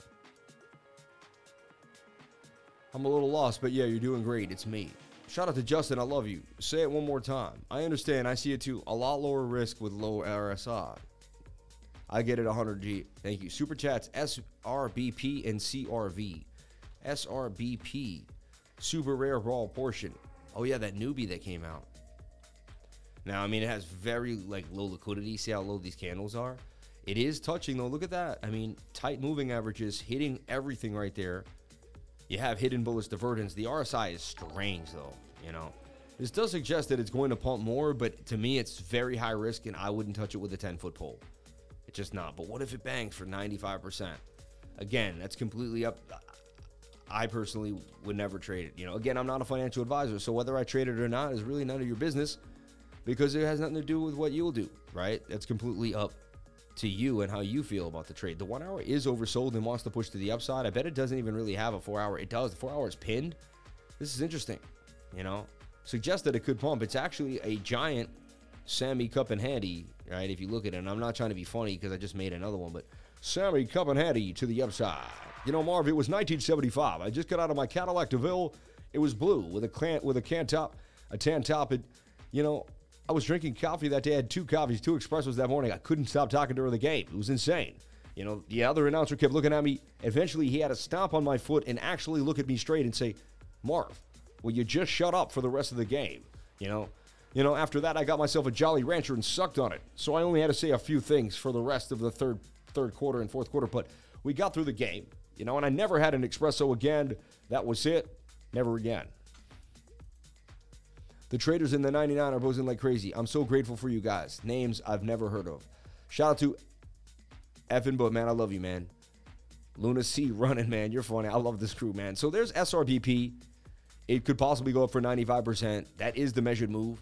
[SPEAKER 1] I'm a little lost, but yeah, you're doing great. It's me. Shout out to Justin. I love you. Say it one more time. I understand. I see it too. A lot lower risk with low RSI. I get it 100G. Thank you. Super chats SRBP and CRV. SRBP. Super rare raw portion. Oh yeah, that newbie that came out. Now, I mean, it has very like low liquidity. See how low these candles are? It is touching though. Look at that. I mean, tight moving averages, hitting everything right there. You have hidden bullish divergence. The RSI is strange though. You know, this does suggest that it's going to pump more, but to me, it's very high risk, and I wouldn't touch it with a 10 foot pole. Just not. But what if it bangs for 95%? Again, that's completely up. I personally would never trade it. You know, again, I'm not a financial advisor, so whether I trade it or not is really none of your business because it has nothing to do with what you'll do, right? That's completely up to you and how you feel about the trade. The one hour is oversold and wants to push to the upside. I bet it doesn't even really have a four hour. It does. The four hour is pinned. This is interesting. You know, suggest that it could pump. It's actually a giant Sammy Cup and Handy, right? If you look at it, and I'm not trying to be funny because I just made another one, but Sammy Handy to the upside. You know, Marv, it was 1975. I just got out of my Cadillac DeVille. It was blue with a can with a can top, a tan top. It, you know, I was drinking coffee that day. I had two coffees, two espressos that morning. I couldn't stop talking during the game. It was insane. You know, the other announcer kept looking at me. Eventually, he had to stomp on my foot and actually look at me straight and say, Marv, will you just shut up for the rest of the game? You know, you know, after that, I got myself a Jolly Rancher and sucked on it. So I only had to say a few things for the rest of the third third quarter and fourth quarter. But we got through the game, you know, and I never had an espresso again. That was it. Never again. The traders in the 99 are buzzing like crazy. I'm so grateful for you guys. Names I've never heard of. Shout out to Evan, but man, I love you, man. Luna C running, man. You're funny. I love this crew, man. So there's SRBP. It could possibly go up for 95%. That is the measured move.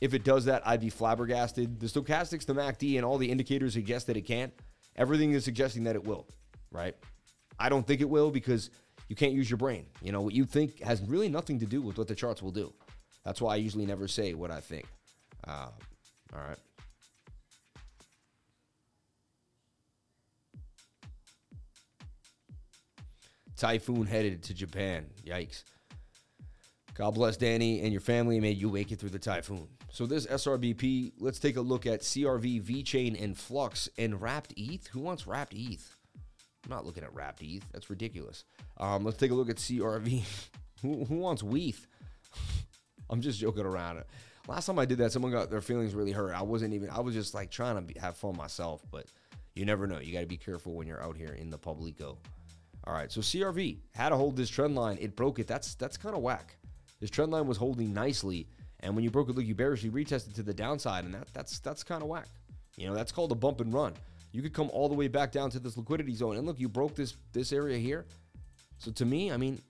[SPEAKER 1] If it does that, I'd be flabbergasted. The stochastics, the MACD, and all the indicators suggest that it can't. Everything is suggesting that it will, right? I don't think it will because you can't use your brain. You know, what you think has really nothing to do with what the charts will do. That's why I usually never say what I think. Uh, all right. Typhoon headed to Japan. Yikes. God bless Danny and your family. May you make it through the typhoon. So this SRBP, let's take a look at CRV, VeChain, and Flux and Wrapped ETH. Who wants Wrapped ETH? I'm not looking at Wrapped ETH. That's ridiculous. Um, let's take a look at CRV. who, who wants WETH? I'm just joking around. Last time I did that, someone got their feelings really hurt. I wasn't even. I was just like trying to be, have fun myself, but you never know. You got to be careful when you're out here in the publico. All right, so CRV had to hold this trend line. It broke it. That's that's kind of whack. This trend line was holding nicely, and when you broke it, look, you bearishly retested to the downside, and that that's that's kind of whack. You know, that's called a bump and run. You could come all the way back down to this liquidity zone, and look, you broke this this area here. So to me, I mean,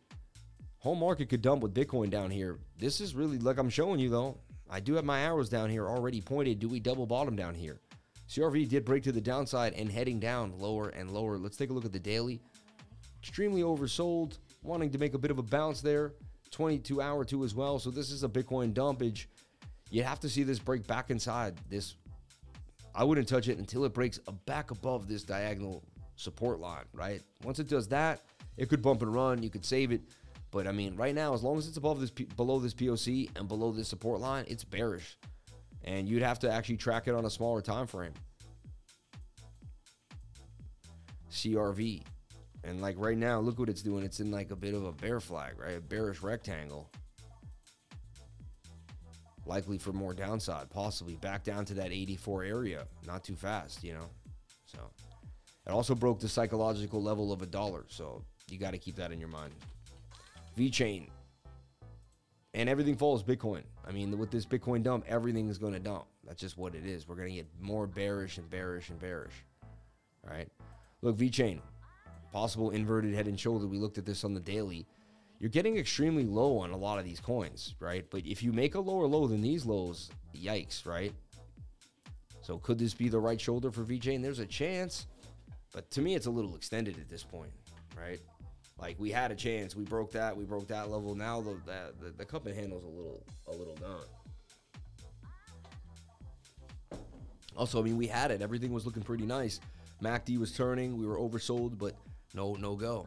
[SPEAKER 1] whole market could dump with Bitcoin down here. This is really like I'm showing you though. I do have my arrows down here already pointed. Do we double bottom down here? CRV did break to the downside and heading down lower and lower. Let's take a look at the daily. Extremely oversold, wanting to make a bit of a bounce there. 22 hour two as well. So this is a Bitcoin dumpage. You have to see this break back inside this. I wouldn't touch it until it breaks back above this diagonal support line, right? Once it does that, it could bump and run. You could save it. But I mean, right now, as long as it's above this, below this POC and below this support line, it's bearish, and you'd have to actually track it on a smaller time frame. CRV, and like right now, look what it's doing. It's in like a bit of a bear flag, right? A bearish rectangle. Likely for more downside, possibly back down to that 84 area. Not too fast, you know. So it also broke the psychological level of a dollar. So you got to keep that in your mind. VeChain. And everything follows Bitcoin. I mean, with this Bitcoin dump, everything is going to dump. That's just what it is. We're going to get more bearish and bearish and bearish. All right. Look, VeChain, possible inverted head and shoulder. We looked at this on the daily. You're getting extremely low on a lot of these coins, right? But if you make a lower low than these lows, yikes, right? So could this be the right shoulder for VeChain? There's a chance, but to me, it's a little extended at this point, right? Like we had a chance, we broke that, we broke that level. Now the the, the cup and handle's a little a little gone. Also, I mean, we had it. Everything was looking pretty nice. MACD was turning. We were oversold, but no, no go.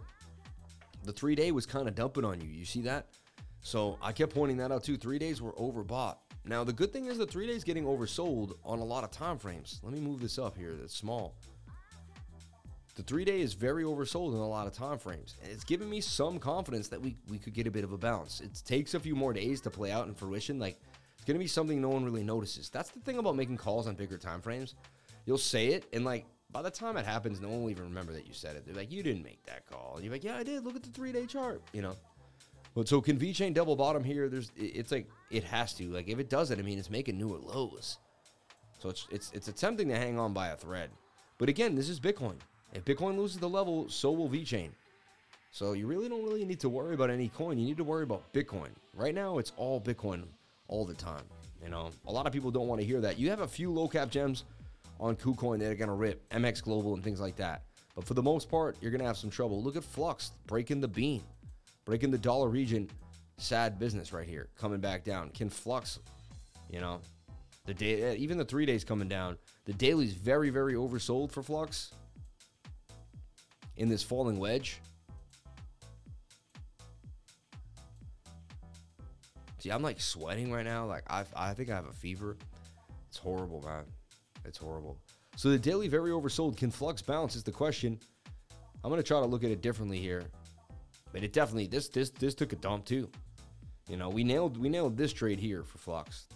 [SPEAKER 1] The three day was kind of dumping on you. You see that? So I kept pointing that out too. Three days were overbought. Now the good thing is the three days getting oversold on a lot of time frames. Let me move this up here. That's small. The three day is very oversold in a lot of time frames. And it's giving me some confidence that we, we could get a bit of a bounce. It takes a few more days to play out in fruition. Like it's gonna be something no one really notices. That's the thing about making calls on bigger time frames. You'll say it and like by the time it happens, no one will even remember that you said it. They're like, you didn't make that call. And you're like, yeah, I did. Look at the three day chart, you know. But so can VeChain double bottom here? There's it's like it has to. Like if it does it, I mean it's making newer lows. So it's it's it's attempting to hang on by a thread. But again, this is Bitcoin. If Bitcoin loses the level, so will VeChain. So you really don't really need to worry about any coin. You need to worry about Bitcoin. Right now, it's all Bitcoin all the time. You know, a lot of people don't want to hear that. You have a few low cap gems on KuCoin that are gonna rip, MX Global and things like that. But for the most part, you're gonna have some trouble. Look at Flux breaking the bean breaking the dollar region. Sad business right here, coming back down. Can Flux, you know, the day eh, even the three days coming down. The daily's very very oversold for Flux in this falling wedge. See, I'm like sweating right now. Like I, I think I have a fever. It's horrible, man. It's horrible. So the daily very oversold. Can Flux bounce? Is the question. I'm gonna try to look at it differently here. But it definitely this this this took a dump too. You know, we nailed we nailed this trade here for Flux.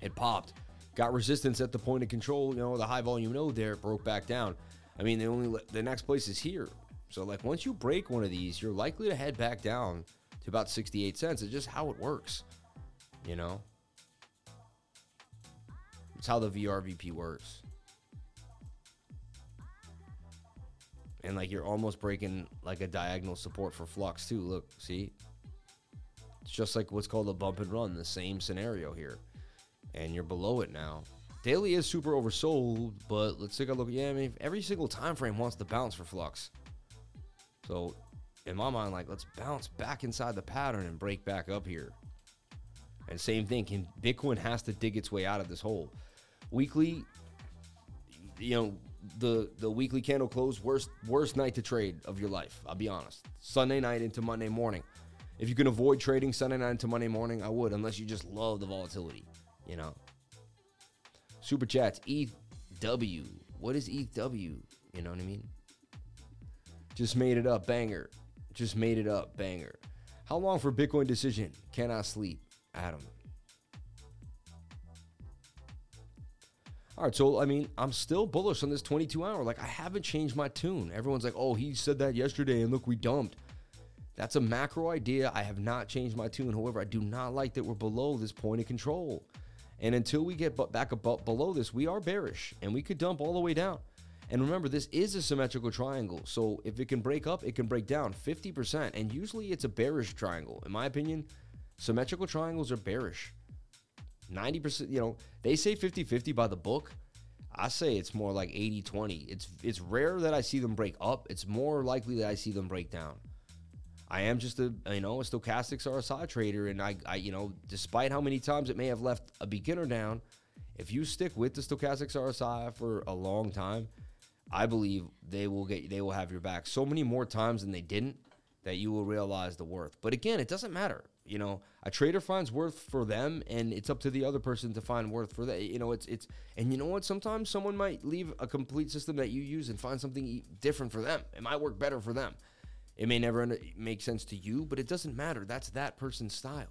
[SPEAKER 1] It popped, got resistance at the point of control. You know, the high volume node there broke back down. I mean, the only the next place is here. So like once you break one of these, you're likely to head back down to about 68 cents. It's just how it works. You know, it's how the VRVP works. and like you're almost breaking like a diagonal support for flux too. Look, see? It's just like what's called a bump and run, the same scenario here. And you're below it now. Daily is super oversold, but let's take a look. Yeah, I mean, every single time frame wants to bounce for flux. So, in my mind, like let's bounce back inside the pattern and break back up here. And same thing, can Bitcoin has to dig its way out of this hole. Weekly, you know, the the weekly candle close worst worst night to trade of your life. I'll be honest. Sunday night into Monday morning. If you can avoid trading Sunday night into Monday morning, I would, unless you just love the volatility. You know. Super chats. EW. What is EW? You know what I mean? Just made it up. Banger. Just made it up. Banger. How long for Bitcoin decision? Cannot sleep. Adam. All right, so I mean, I'm still bullish on this 22 hour. Like, I haven't changed my tune. Everyone's like, oh, he said that yesterday, and look, we dumped. That's a macro idea. I have not changed my tune. However, I do not like that we're below this point of control. And until we get back above, below this, we are bearish and we could dump all the way down. And remember, this is a symmetrical triangle. So if it can break up, it can break down 50%. And usually it's a bearish triangle. In my opinion, symmetrical triangles are bearish. 90%, you know, they say 50-50 by the book. I say it's more like 80-20. It's it's rare that I see them break up. It's more likely that I see them break down. I am just a you know a stochastics RSI trader, and I, I you know despite how many times it may have left a beginner down, if you stick with the stochastics RSI for a long time, I believe they will get they will have your back so many more times than they didn't that you will realize the worth. But again, it doesn't matter. You know, a trader finds worth for them, and it's up to the other person to find worth for that. You know, it's it's and you know what? Sometimes someone might leave a complete system that you use and find something different for them. It might work better for them. It may never make sense to you, but it doesn't matter. That's that person's style.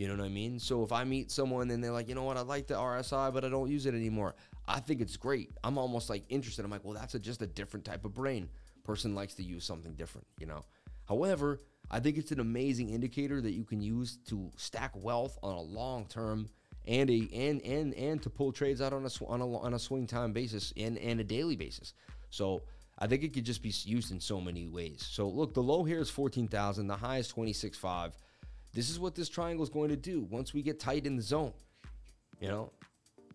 [SPEAKER 1] You know what I mean? So if I meet someone and they're like, you know what, I like the RSI, but I don't use it anymore. I think it's great. I'm almost like interested. I'm like, well, that's a, just a different type of brain. Person likes to use something different, you know. However, I think it's an amazing indicator that you can use to stack wealth on a long term and a and and and to pull trades out on a on a, on a swing time basis and and a daily basis. So I think it could just be used in so many ways. So look, the low here is 14,000, the high is twenty six five. This is what this triangle is going to do once we get tight in the zone. You know,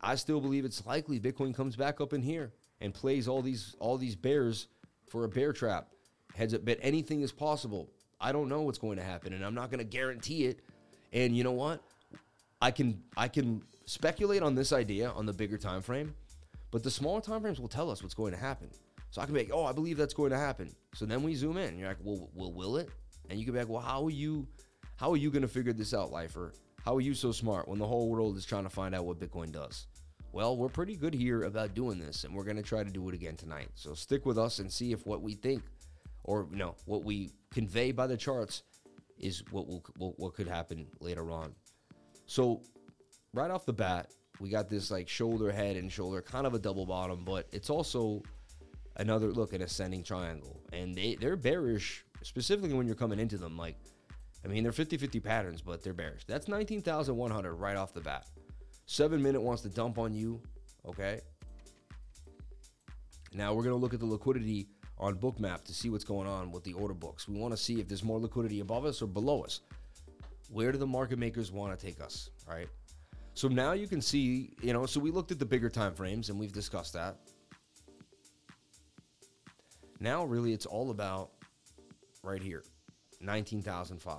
[SPEAKER 1] I still believe it's likely Bitcoin comes back up in here and plays all these all these bears for a bear trap. Heads up, bet anything is possible. I don't know what's going to happen, and I'm not going to guarantee it. And you know what? I can I can speculate on this idea on the bigger time frame, But the smaller time frames will tell us what's going to happen. So I can be like, oh, I believe that's going to happen. So then we zoom in. You're like, well, well, will it? And you can be like, well, how are you, how are you going to figure this out, lifer? How are you so smart when the whole world is trying to find out what Bitcoin does? Well, we're pretty good here about doing this, and we're going to try to do it again tonight. So stick with us and see if what we think, or you know, what we convey by the charts, is what will what, could happen later on. So, right off the bat, we got this like shoulder, head, and shoulder, kind of a double bottom, but it's also another look at ascending triangle. And they, they're bearish, specifically when you're coming into them. Like, I mean, they're 50 50 patterns, but they're bearish. That's 19,100 right off the bat. Seven minute wants to dump on you. Okay. Now we're going to look at the liquidity on Bookmap to see what's going on with the order books. We want to see if there's more liquidity above us or below us. Where do the market makers want to take us? Right. So now you can see, you know, so we looked at the bigger time frames and we've discussed that. Now, really, it's all about right here 19,005.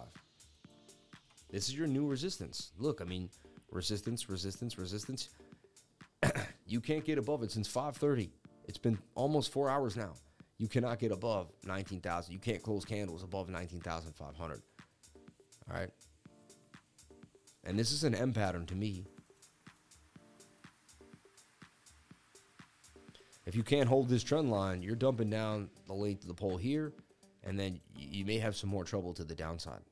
[SPEAKER 1] This is your new resistance. Look, I mean, resistance, resistance, resistance. you can't get above it since 5:30. It's been almost 4 hours now. You cannot get above 19,000. You can't close candles above 19,500. All right? And this is an M pattern to me. If you can't hold this trend line, you're dumping down the length of the pole here, and then you may have some more trouble to the downside.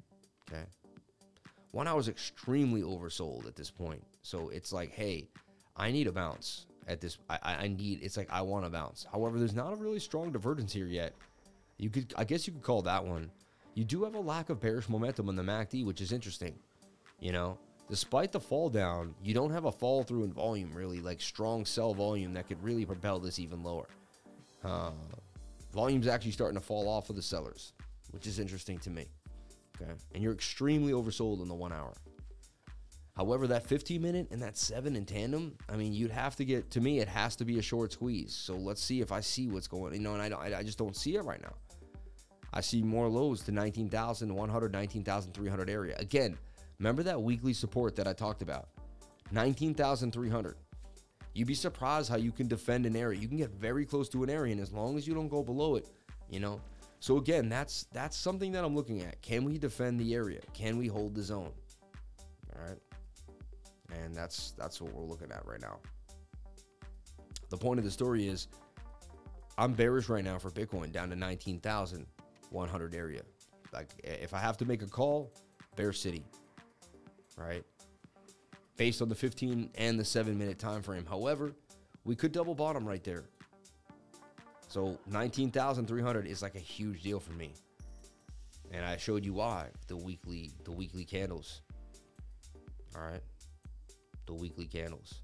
[SPEAKER 1] Okay. One hour is extremely oversold at this point. So it's like, hey, I need a bounce at this. I, I need, it's like, I want a bounce. However, there's not a really strong divergence here yet. You could, I guess you could call that one. You do have a lack of bearish momentum on the MACD, which is interesting. You know, despite the fall down, you don't have a fall through in volume, really, like strong sell volume that could really propel this even lower. Uh, volume's actually starting to fall off of the sellers, which is interesting to me. Okay. And you're extremely oversold in the one hour. However, that 15 minute and that seven in tandem, I mean, you'd have to get, to me, it has to be a short squeeze. So let's see if I see what's going, you know, and I, don't, I just don't see it right now. I see more lows to 19,100, 19,300 area. Again, Remember that weekly support that I talked about? 19,300. You'd be surprised how you can defend an area. You can get very close to an area, and as long as you don't go below it, you know. So again, that's that's something that I'm looking at. Can we defend the area? Can we hold the zone? All right, and that's that's what we're looking at right now. The point of the story is, I'm bearish right now for Bitcoin down to 19,100 area. Like if I have to make a call, Bear City right? Based on the 15 and the 7 minute time frame. However, we could double bottom right there. So 19,300 is like a huge deal for me. And I showed you why the weekly the weekly candles. All right? The weekly candles.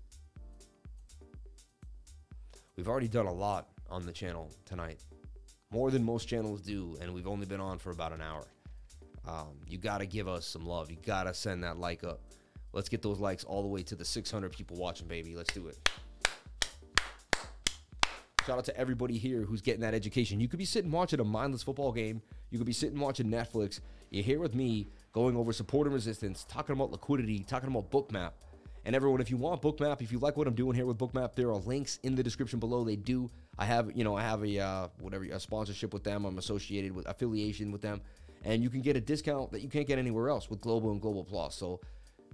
[SPEAKER 1] We've already done a lot on the channel tonight. More than most channels do and we've only been on for about an hour. Um, you got to give us some love. You got to send that like up. Let's get those likes all the way to the 600 people watching, baby. Let's do it. Shout out to everybody here who's getting that education. You could be sitting watching a mindless football game. You could be sitting watching Netflix. You're here with me going over support and resistance, talking about liquidity, talking about Bookmap. And everyone, if you want Bookmap, if you like what I'm doing here with Bookmap, there are links in the description below. They do. I have, you know, I have a uh, whatever a sponsorship with them. I'm associated with affiliation with them and you can get a discount that you can't get anywhere else with Global and Global Plus. So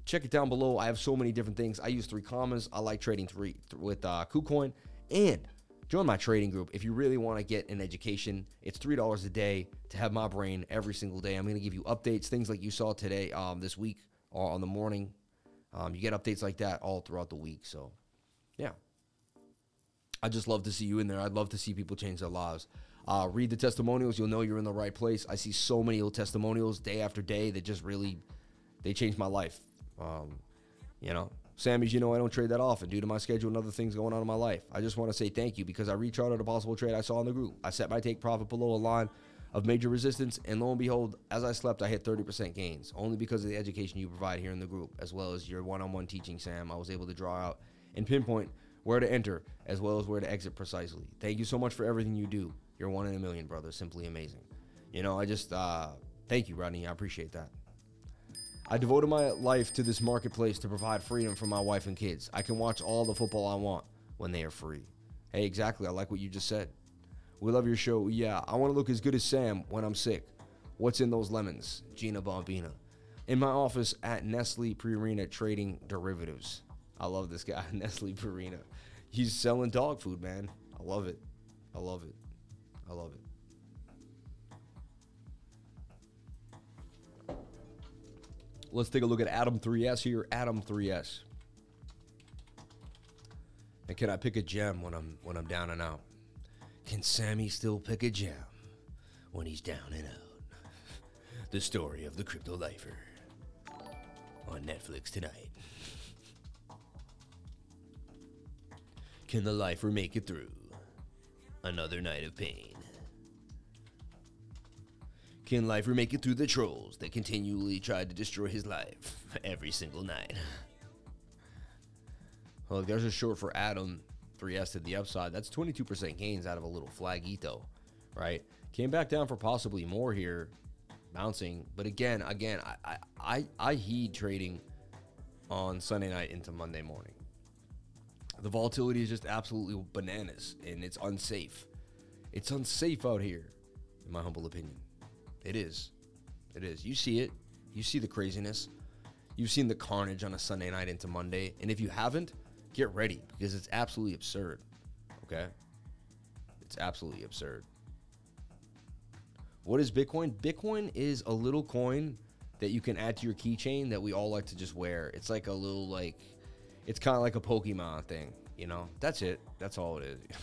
[SPEAKER 1] check it down below. I have so many different things. I use 3Commas. I like trading three with uh, KuCoin and join my trading group if you really want to get an education. It's three dollars a day to have my brain every single day. I'm going to give you updates, things like you saw today, um, this week or on the morning. Um, you get updates like that all throughout the week. So, yeah. I just love to see you in there. I'd love to see people change their lives. Uh, read the testimonials. You'll know you're in the right place. I see so many old testimonials day after day that just really, they changed my life. Um, you know, Sammy's, you know, I don't trade that often due to my schedule and other things going on in my life. I just want to say thank you because I recharted a possible trade I saw in the group. I set my take profit below a line of major resistance, and lo and behold, as I slept, I hit 30% gains only because of the education you provide here in the group, as well as your one on one teaching, Sam. I was able to draw out and pinpoint where to enter as well as where to exit precisely. Thank you so much for everything you do. You're one in a million, brother. Simply amazing. You know, I just uh, thank you, Rodney. I appreciate that. I devoted my life to this marketplace to provide freedom for my wife and kids. I can watch all the football I want when they are free. Hey, exactly. I like what you just said. We love your show. Yeah, I want to look as good as Sam when I'm sick. What's in those lemons? Gina Bombina. In my office at Nestle Purina Trading Derivatives. I love this guy, Nestle Purina. He's selling dog food, man. I love it. I love it. I love it. Let's take a look at ATOM3S here. ATOM3S. And can I pick a gem when I'm when I'm down and out? Can Sammy still pick a gem when he's down and out? the story of the crypto lifer on Netflix tonight. Can the lifer make it through another night of pain? Can lifer make it through the trolls that continually try to destroy his life every single night? Well, there's a short for ATOM 3S to the upside. That's 22% gains out of a little flagito, right? Came back down for possibly more here, bouncing. But again, again, I I, I heed trading on Sunday night into Monday morning. The volatility is just absolutely bananas and it's unsafe. It's unsafe out here, in my humble opinion. It is. It is. You see it. You see the craziness. You've seen the carnage on a Sunday night into Monday. And if you haven't, get ready because it's absolutely absurd. Okay? It's absolutely absurd. What is Bitcoin? Bitcoin is a little coin that you can add to your keychain that we all like to just wear. It's like a little like it's kind of like a Pokemon thing, you know? That's it. That's all it is.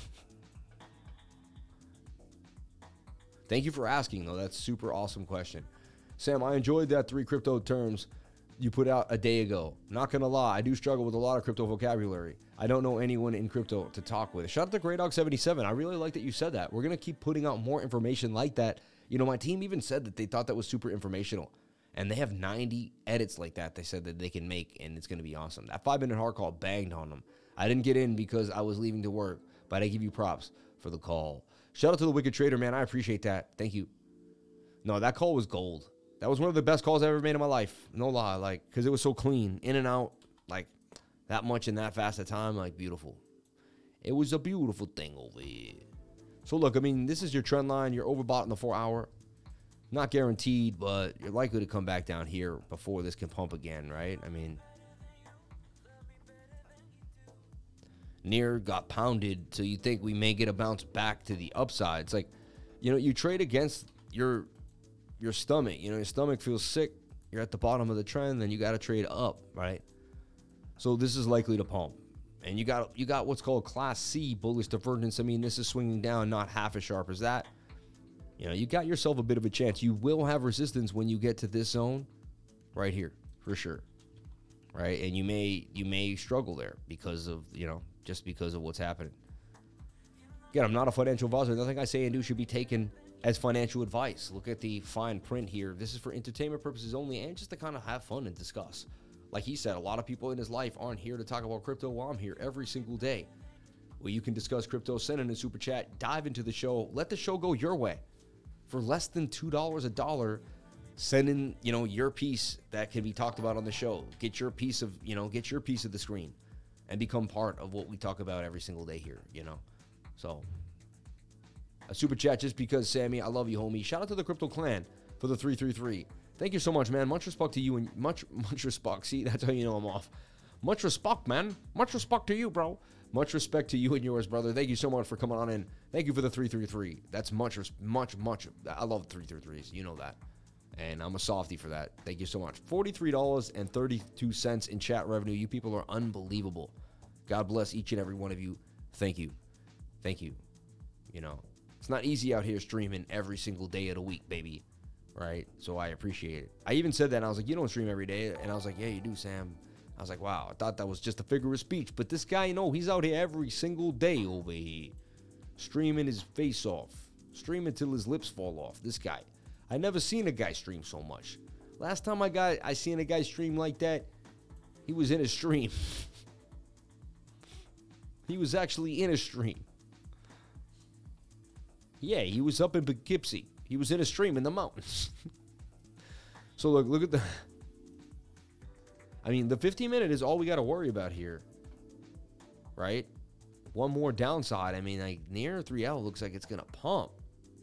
[SPEAKER 1] Thank you for asking though. That's super awesome question. Sam, I enjoyed that three crypto terms you put out a day ago. Not gonna lie, I do struggle with a lot of crypto vocabulary. I don't know anyone in crypto to talk with. Shout out to Grey Dog 77. I really like that you said that. We're gonna keep putting out more information like that. You know, my team even said that they thought that was super informational. And they have 90 edits like that they said that they can make, and it's gonna be awesome. That five minute hard call banged on them. I didn't get in because I was leaving to work, but I give you props for the call. Shout out to the Wicked Trader, man. I appreciate that. Thank you. No, that call was gold. That was one of the best calls I ever made in my life. No lie, like because it was so clean, in and out, like that much in that fast a time, like beautiful. It was a beautiful thing over here. So look, I mean, this is your trend line. You're overbought in the four hour. Not guaranteed, but you're likely to come back down here before this can pump again, right? I mean, NEAR got pounded, so you think we may get a bounce back to the upside. It's like, you know, you trade against your your stomach. You know, your stomach feels sick. You're at the bottom of the trend, then you got to trade up, right? So this is likely to pump. And you got you got what's called class C bullish divergence. I mean, this is swinging down, not half as sharp as that. You know, you got yourself a bit of a chance. You will have resistance when you get to this zone right here, for sure. Right? And you may you may struggle there because of, you know, just because of what's happening. Again, I'm not a financial advisor. Nothing I say and do should be taken as financial advice. Look at the fine print here. This is for entertainment purposes only and just to kind of have fun and discuss. Like he said, a lot of people in his life aren't here to talk about crypto while I'm here every single day. Well, you can discuss crypto, send in a super chat, dive into the show, let the show go your way. For less than $2 a dollar, send in, you know, your piece that can be talked about on the show. Get your piece of, you know, get your piece of the screen and become part of what we talk about every single day here, you know. So a super chat just because, Sammy. I love you, homie. Shout out to the Crypto Clan for the 333. Thank you so much, man. Much respect to you and much, much respect. See, that's how you know I'm off. Much respect, man. Much respect to you, bro. Much respect to you and yours, brother. Thank you so much for coming on in. Thank you for the 333. That's much, much, much. I love 333s. You know that. And I'm a softy for that. Thank you so much. $43.32 in chat revenue. You people are unbelievable. God bless each and every one of you. Thank you. Thank you. You know, it's not easy out here streaming every single day of the week, baby. Right? So I appreciate it. I even said that and I was like, you don't stream every day. And I was like, yeah, you do, Sam. I was like, wow, I thought that was just a figure of speech. But this guy, you know, he's out here every single day over here, streaming his face off, streaming till his lips fall off. This guy. I never seen a guy stream so much. Last time I got I seen a guy stream like that, he was in a stream. he was actually in a stream. Yeah, he was up in Poughkeepsie. He was in a stream in the mountains. so look, look at the. I mean, the 15 minute is all we got to worry about here, right? one more downside. I mean, like NEAR3L looks like it's gonna pump.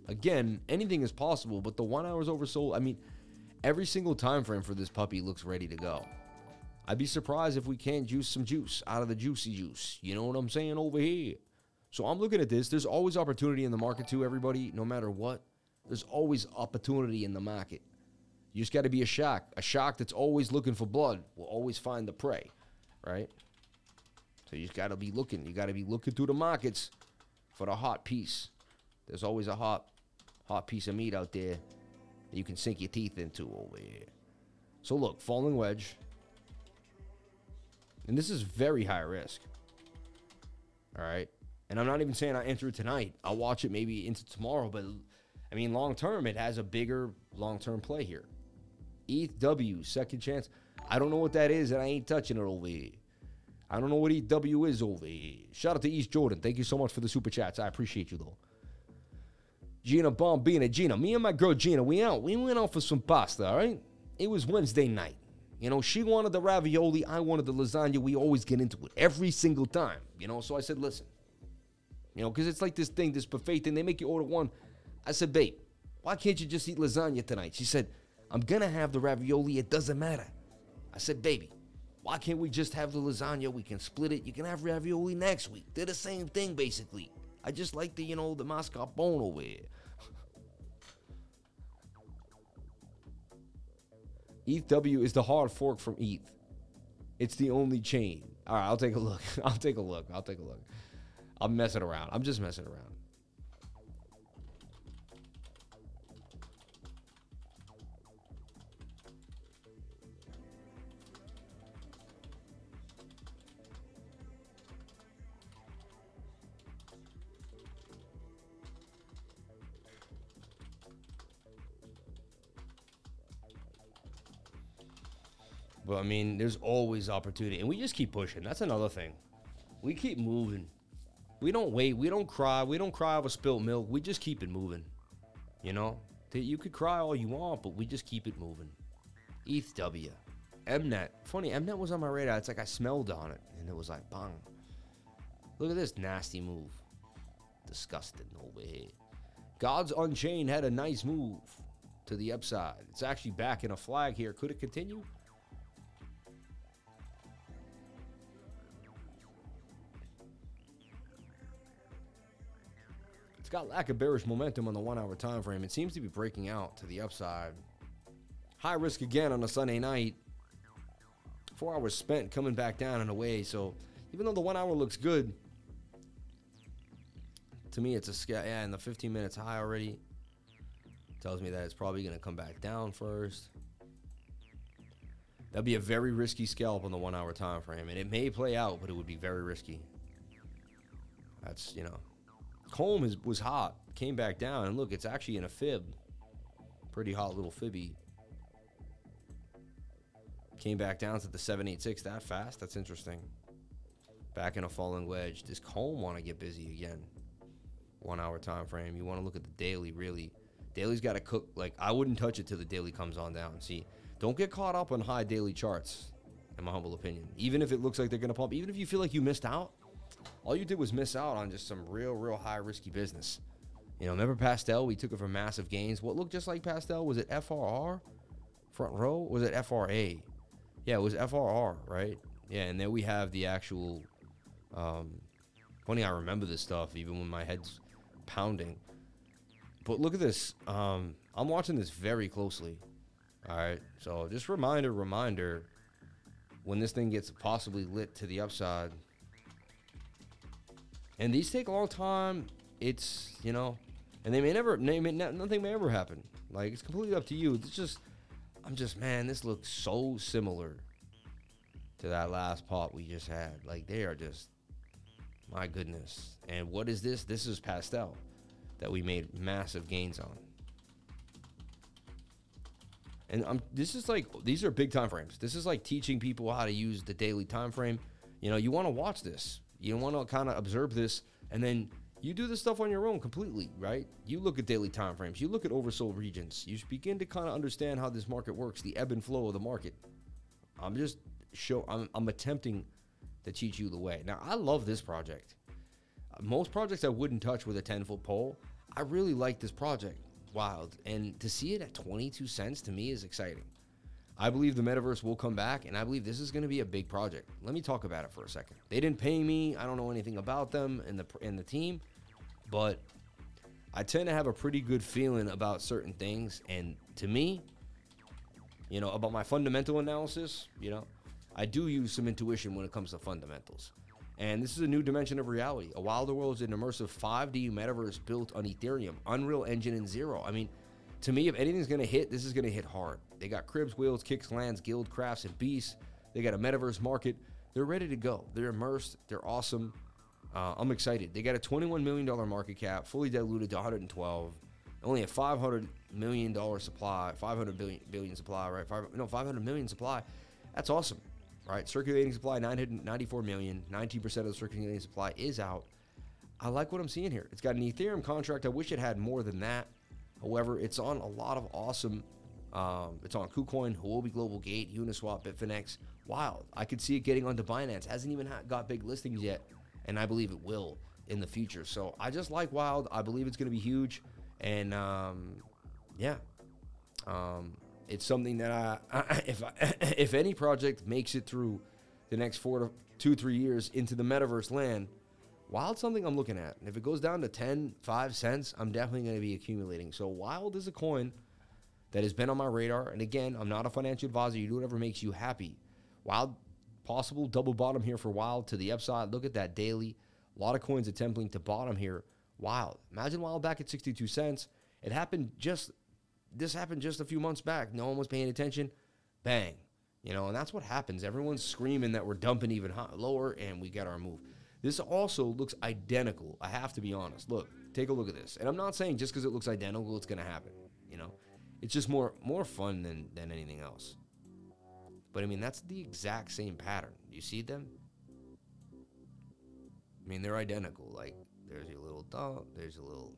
[SPEAKER 1] Again, anything is possible, but the one hour is oversold. I mean, every single time frame for this puppy looks ready to go. I'd be surprised if we can't juice some juice out of the juicy juice. You know what I'm saying over here? So I'm looking at this. There's always opportunity in the market too, everybody, no matter what. There's always opportunity in the market. You just got to be a shark. A shark that's always looking for blood will always find the prey, right? So you just got to be looking. You got to be looking through the markets for the hot piece. There's always a hot, hot piece of meat out there that you can sink your teeth into over here. So look, falling wedge. And this is very high risk. All right. And I'm not even saying I enter it tonight. I'll watch it maybe into tomorrow, but I mean, long term, it has a bigger long term play here. ETH W, second chance. I don't know what that is, and I ain't touching it over here. I don't know what ETH W is over here. Shout out to East Jordan. Thank you so much for the super chats. I appreciate you, though. Gina Bombina. Gina, me and my girl Gina, we out. We went out for some pasta, all right? It was Wednesday night. You know, she wanted the ravioli. I wanted the lasagna. We always get into it every single time. You know, so I said, listen, you know, because it's like this thing, this buffet thing. They make you order one. I said, babe, why can't you just eat lasagna tonight? She said, I'm to have the ravioli. It doesn't matter. I said, baby, why can't we just have the lasagna? We can split it. You can have ravioli next week. They're the same thing, basically. I just like the, you know, the mascarpone over here. ETH-W is the hard fork from ETH. It's the only chain. All right, I'll take a look. I'll take a look. I'll take a look. I'm messing around. I'm just messing around. But I mean, there's always opportunity, and we just keep pushing. That's another thing. We keep moving. We don't wait. We don't cry. We don't cry over spilt milk. We just keep it moving. You know, you could cry all you want, but we just keep it moving. ETH W, Mnet. Funny, Mnet was on my radar. It's like I smelled on it, and it was like bang. Look at this nasty move. Disgusting over here. Gods Unchained had a nice move to the upside. It's actually back in a flag here. Could it continue? It's got lack of bearish momentum on the one hour time frame. It seems to be breaking out to the upside. High risk again on a Sunday night. Four hours spent coming back down and away. So even though the one hour looks good, to me it's a scale. Yeah, and the 15 minutes high already. Tells me that it's probably going to come back down first. That'd be a very risky scalp on the one hour time frame. And it may play out, but it would be very risky. That's, you know, Comb is, was hot, came back down, and look, it's actually in a fib. Pretty hot little fibby. Came back down to the 786 that fast. That's interesting. Back in a falling wedge. Does Comb want to get busy again? One hour time frame. You want to look at the daily, really. Daily's got to cook. Like, I wouldn't touch it till the daily comes on down. See, don't get caught up on high daily charts, in my humble opinion. Even if it looks like they're going to pump, even if you feel like you missed out, all you did was miss out on just some real, real high risky business. You know, remember Pastel? We took it for massive gains. What looked just like Pastel? Was it FRR? Front row? Was it FRA? Yeah, it was FRR, right? Yeah, and then we have the actual. Um, funny, I remember this stuff even when my head's pounding. But look at this. Um, I'm watching this very closely. All right, so just reminder, reminder. When this thing gets possibly lit to the upside, and these take a long time. It's you know, and they may never, they may, nothing may ever happen. Like it's completely up to you. It's just, I'm just man, this looks so similar to that last pot we just had. Like they are just, my goodness. And what is this? This is pastel that we made massive gains on. And I'm, this is like these are big time frames. This is like teaching people how to use the daily time frame. You know, you want to watch this. You want to kind of observe this and then you do this stuff on your own completely, right? You look at daily time frames, you look at oversold regions, you begin to kind of understand how this market works, the ebb and flow of the market. I'm just show I'm, I'm attempting to teach you the way. Now, I love this project. most projects I wouldn't touch with a 10 foot pole. I really like this project, Wild. And to see it at 22 cents to me is exciting. I believe the metaverse will come back, and I believe this is going to be a big project. Let me talk about it for a second. They didn't pay me. I don't know anything about them and the and the team, but I tend to have a pretty good feeling about certain things. And to me, you know, about my fundamental analysis, you know, I do use some intuition when it comes to fundamentals. And this is a new dimension of reality. A Wilder World is an immersive 5D metaverse built on Ethereum, Unreal Engine, and Zero. I mean, to me, if anything's going to hit, this is going to hit hard. They got cribs, wheels, kicks, lands, guild, crafts, and beasts. They got a metaverse market. They're ready to go. They're immersed. They're awesome. Uh, I'm excited. They got a 21 million dollar market cap, fully diluted to 112. Only a 500 million dollar supply, 500 billion billion supply, right? Five, no, 500 million supply. That's awesome right? Circulating supply 994 million, 19% of the circulating supply is out. I like what I'm seeing here. It's got an Ethereum contract. I wish it had more than that. However, it's on a lot of awesome. Um, it's on KuCoin, Huobi Global Gate, Uniswap, Bitfinex. Wild. I could see it getting onto Binance. Hasn't even got big listings yet, and I believe it will in the future. So I just like Wild. I believe it's going to be huge, and um, yeah, um, it's something that I, I if I, if any project makes it through the next four to two three years into the metaverse land, Wild something I'm looking at. And if it goes down to 10, 5 cents, I'm definitely going to be accumulating. So Wild is a coin that has been on my radar. And again, I'm not a financial advisor. You do whatever makes you happy. Wild, possible double bottom here for Wild to the upside. Look at that daily. A lot of coins attempting to bottom here. Wild. Imagine Wild back at 62 cents. It happened just this happened just a few months back. No one was paying attention. Bang. You know, and that's what happens. Everyone's screaming that we're dumping even high, lower, and we get our move. This also looks identical. I have to be honest. Look, take a look at this. And I'm not saying just because it looks identical, it's going to happen. You know, it's just more more fun than than anything else. But I mean, that's the exact same pattern. You see them? I mean, they're identical. Like there's your little dot, there's a little.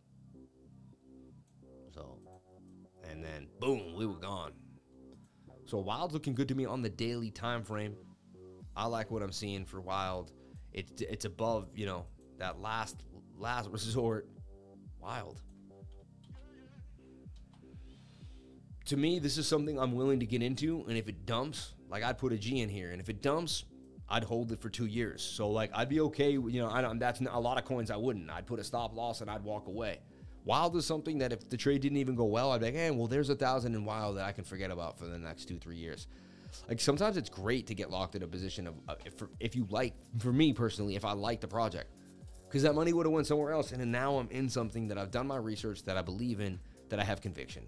[SPEAKER 1] So and then boom, we were gone. So Wild's looking good to me on the daily time frame. I like what I'm seeing for Wild. It's it's above, you know, that last last resort. Wild. To me, this is something I'm willing to get into, and if it dumps, like I'd put a G in here, and if it dumps, I'd hold it for two years. So like I'd be okay. You know, I that's a lot of coins I wouldn't. I'd put a stop loss and I'd walk away. Wild is something that if the trade didn't even go well, I'd be like, hey, well, there's a thousand in Wild that I can forget about for the next two, three years. Like sometimes it's great to get locked in a position of uh, if, if you like, for me personally, if I like the project, because that money would have went somewhere else, and then now I'm in something that I've done my research that I believe in, that I have conviction.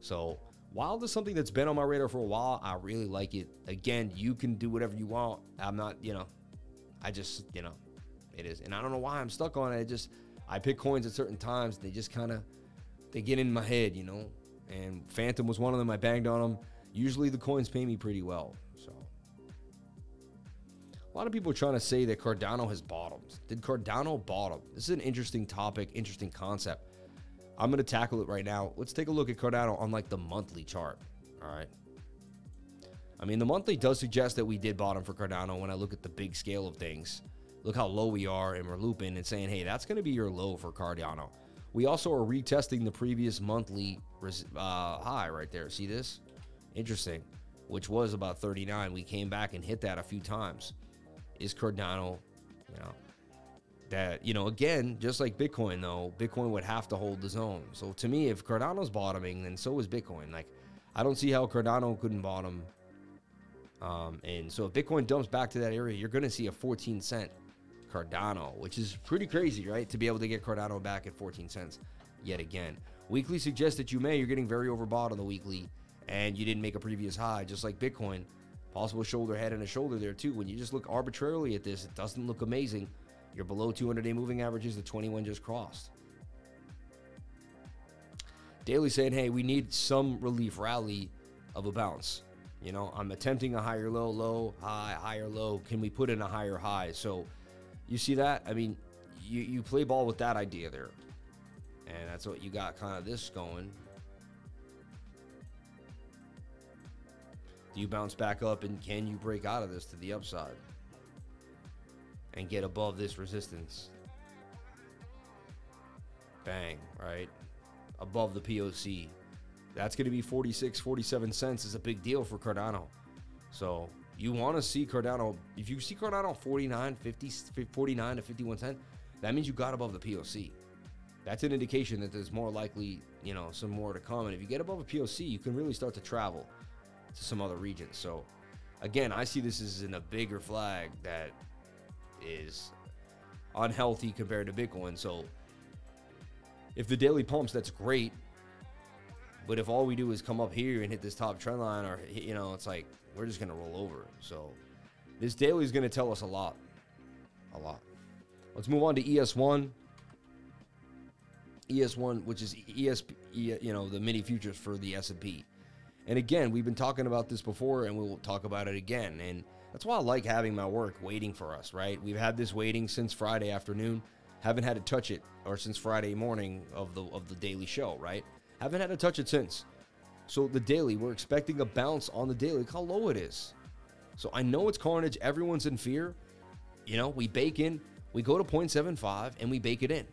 [SPEAKER 1] So Wild is something that's been on my radar for a while. I really like it. Again, you can do whatever you want. I'm not, you know, I just, you know, it is, and I don't know why I'm stuck on it. It just I pick coins at certain times. They just kind of they get in my head, you know. And Fantom was one of them. I banged on them. Usually the coins pay me pretty well. So a lot of people are trying to say that Cardano has bottomed. Did Cardano bottom? This is an interesting topic, interesting concept. I'm going to tackle it right now. Let's take a look at Cardano on like the monthly chart. All right. I mean, the monthly does suggest that we did bottom for Cardano when I look at the big scale of things look how low we are, and we're looping and saying, hey, that's going to be your low for Cardano. We also are retesting the previous monthly uh, high right there. See this? Interesting. Which was about 39. We came back and hit that a few times. Is Cardano, you know, that, you know, again, just like Bitcoin, though, Bitcoin would have to hold the zone. So to me, if Cardano's bottoming, then so is Bitcoin. Like, I don't see how Cardano couldn't bottom. Um, and so if Bitcoin dumps back to that area, you're going to see a 14 cent Cardano, which is pretty crazy, right? To be able to get Cardano back at 14 cents yet again. Weekly suggests that you may, you're getting very overbought on the weekly, and you didn't make a previous high, just like Bitcoin. Possible shoulder, head, and a shoulder there too. When you just look arbitrarily at this, it doesn't look amazing. You're below 200 day moving averages, the 21 just crossed. Daily saying, hey, we need some relief rally of a bounce. You know, I'm attempting a higher low, low, high, higher low. Can we put in a higher high? So you see that? I mean, you, you play ball with that idea there. And that's what you got kind of this going. Do you bounce back up and can you break out of this to the upside? And get above this resistance? bang, right? Above the POC. That's going to be 46, 47 cents is a big deal for Cardano. So you want to see Cardano, if you see Cardano 49, 50, 49 to 51 cent, that means you got above the POC. That's an indication that there's more likely, you know, some more to come. And if you get above a POC, you can really start to travel to some other regions. So again, I see this as in a bigger flag that is unhealthy compared to Bitcoin. So if the daily pumps, that's great. But if all we do is come up here and hit this top trend line, or you know, it's like we're just gonna roll over. So this daily is gonna tell us a lot, a lot. Let's move on to ES1. ES1, which is ESP, you know, the mini futures for the S&P. And again, we've been talking about this before, and we'll talk about it again. And that's why I like having my work waiting for us, right? We've had this waiting since Friday afternoon. Haven't had to touch it, or since Friday morning of the of the daily show, right? Haven't had to touch it since. So the daily, we're expecting a bounce on the daily. Look how low it is. So I know it's carnage. Everyone's in fear. You know, we bake in, we go to 0.75 and we bake it in.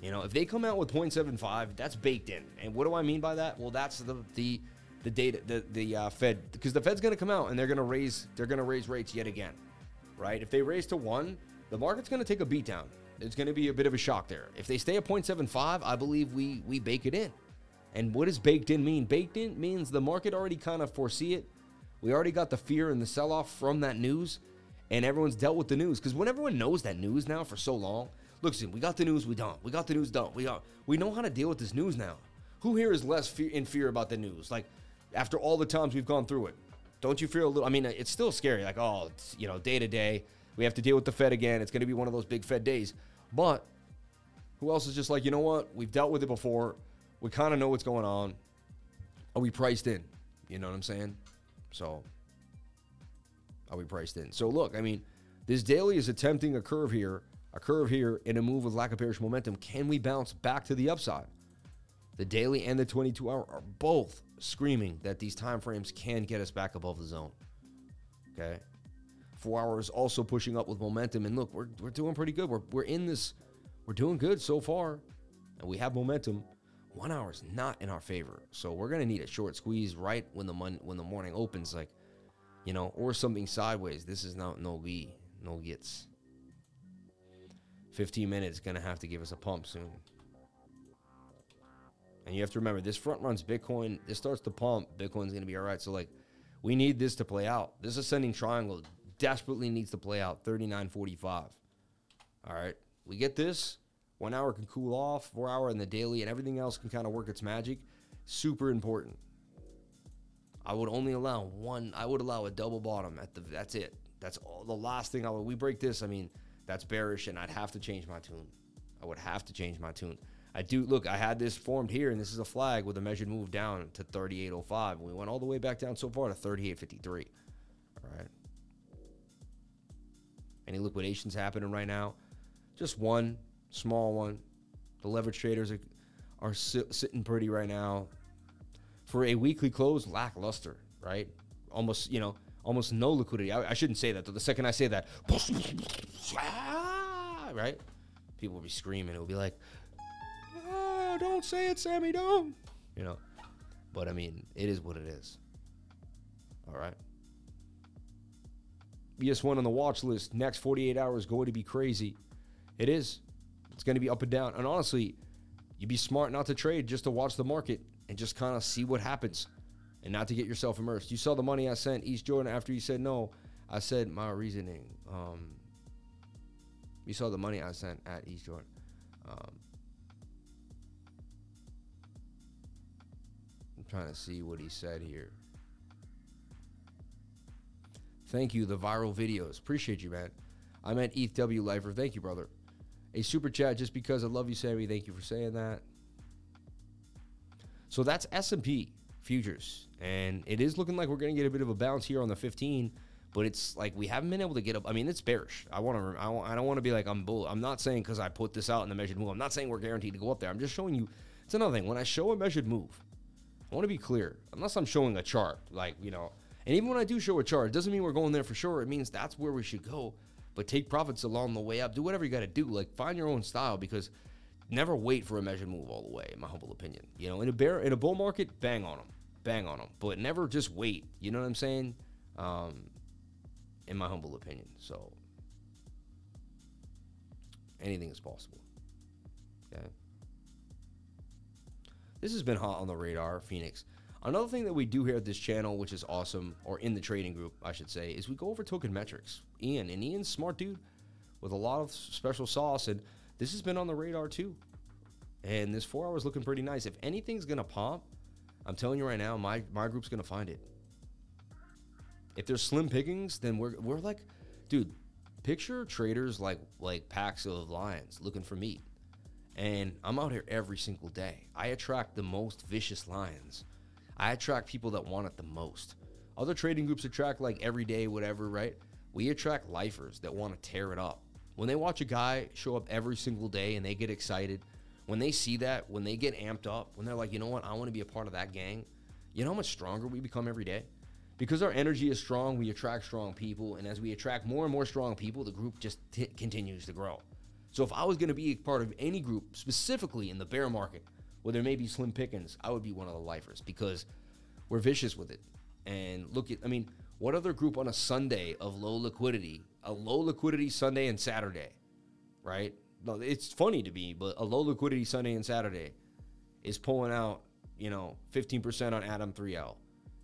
[SPEAKER 1] You know, if they come out with 0.75, that's baked in. And what do I mean by that? Well, that's the the the data the the uh, Fed because the Fed's going to come out and they're going to raise they're going to raise rates yet again, right? If they raise to one, the market's going to take a beat down. It's going to be a bit of a shock there. If they stay at 0.75, I believe we we bake it in. And what does baked in mean? Baked in means the market already kind of foresee it. We already got the fear and the sell off from that news, and everyone's dealt with the news. Because when everyone knows that news now for so long, listen, we got the news, we don't. We got the news, don't. We got. We know how to deal with this news now. Who here is less fear, in fear about the news? Like after all the times we've gone through it, don't you feel a little? I mean, it's still scary. Like oh, it's, you know, day to day, we have to deal with the Fed again. It's going to be one of those big Fed days. But who else is just like, you know what? We've dealt with it before. We kind of know what's going on. Are we priced in? You know what I'm saying? So, are we priced in? So, look, I mean, this daily is attempting a curve here, a curve here in a move with lack of bearish momentum. Can we bounce back to the upside? The daily and the 22 hour are both screaming that these time frames can get us back above the zone. Okay. Four hours also pushing up with momentum. And look, we're, we're doing pretty good. We're, we're in this, we're doing good so far, and we have momentum. One hour is not in our favor. So we're going to need a short squeeze right when the mon- when the morning opens, like, you know, or something sideways. This is not no B, no gets. 15 minutes going to have to give us a pump soon. And you have to remember, this front runs Bitcoin. This starts to pump. Bitcoin's going to be all right. So, like, we need this to play out. This ascending triangle desperately needs to play out 39.45. All right. We get this. One hour can cool off, four hour in the daily, and everything else can kind of work its magic. Super important. I would only allow one. I would allow a double bottom at the. That's it. That's all. The last thing I would. We break this. I mean, that's bearish, and I'd have to change my tune. I would have to change my tune. I do look. I had this formed here, and this is a flag with a measured move down to 38.05. We went all the way back down so far to 38.53. All right. Any liquidations happening right now? Just one small one. The leverage traders are, are sitting pretty right now. For a weekly close, lackluster, right? Almost, you know, almost no liquidity. I, I shouldn't say that. The second I say that, right? People will be screaming. It'll be like, don't say it, Sammy, don't. You know, but I mean, it is what it is. All right. ES1 on the watch list. Next 48 hours going to be crazy. It is. It's going to be up and down. And honestly, you'd be smart not to trade, just to watch the market and just kind of see what happens and not to get yourself immersed. You saw the money I sent East Jordan after you said no. I said my reasoning. Um, you saw the money I sent at East Jordan. Um, trying to see what he said here. Thank you, the viral videos. Appreciate you, man. I'm ETH W Lifer. Thank you, brother. A super chat just because I love you, Sammy. Thank you for saying that. So that's S&P futures, and it is looking like we're going to get a bit of a bounce here on the 15. But it's like we haven't been able to get up. I mean, it's bearish. I want to. I, I don't want to be like I'm bull. I'm not saying because I put this out in the measured move. I'm not saying we're guaranteed to go up there. I'm just showing you. It's another thing. When I show a measured move, I want to be clear. Unless I'm showing a chart, like you know, and even when I do show a chart, it doesn't mean we're going there for sure. It means that's where we should go. But take profits along the way up. Do whatever you got to do. Like find your own style because never wait for a measured move all the way. In my humble opinion, you know, in a bear in a bull market, bang on them, bang on them, but never just wait. You know what I'm saying? Um, in my humble opinion, so anything is possible. Okay. This has been hot on the radar, Phoenix. Another thing that we do here at this channel, which is awesome, or in the trading group, I should say, is we go over token metrics. Ian, and Ian's smart dude with a lot of special sauce, and this has been on the radar too. And this four hours looking pretty nice. If anything's gonna pop, I'm telling you right now, my my group's gonna find it. If there's slim pickings, then we're we're like, dude, picture traders like like packs of lions looking for meat. And I'm out here every single day. I attract the most vicious lions. I attract people that want it the most. Other trading groups attract like every day, whatever, right? We attract lifers that want to tear it up. When they watch a guy show up every single day and they get excited, when they see that, when they get amped up, when they're like, you know what, I want to be a part of that gang, you know how much stronger we become every day? Because our energy is strong, we attract strong people. And as we attract more and more strong people, the group just t- continues to grow. So if I was going to be a part of any group, specifically in the bear market, where there may be slim pickings, I would be one of the lifers because we're vicious with it. And look at, I mean, what other group on a Sunday of low liquidity, a low liquidity Sunday and Saturday, right? No, it's funny to me, but a low liquidity Sunday and Saturday is pulling out, you know, 15% on ATOM3L,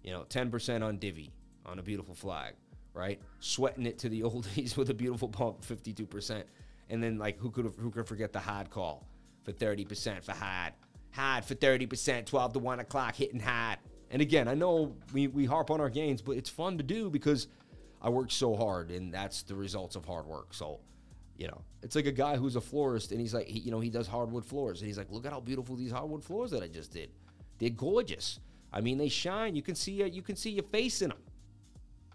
[SPEAKER 1] you know, 10% on Divi on a beautiful flag, right? Sweating it to the oldies with a beautiful pump, 52%. And then like who could who could forget the hard call for 30% for hard. Hard for 30%, 12 to 1 o'clock, hitting hard. And again, I know we, we harp on our gains, but it's fun to do because I work so hard and that's the results of hard work. So, you know, it's like a guy who's a florist and he's like, he, you know, he does hardwood floors and he's like, look at how beautiful these hardwood floors that I just did. They're gorgeous. I mean, they shine. You can see uh, you can see your face in them.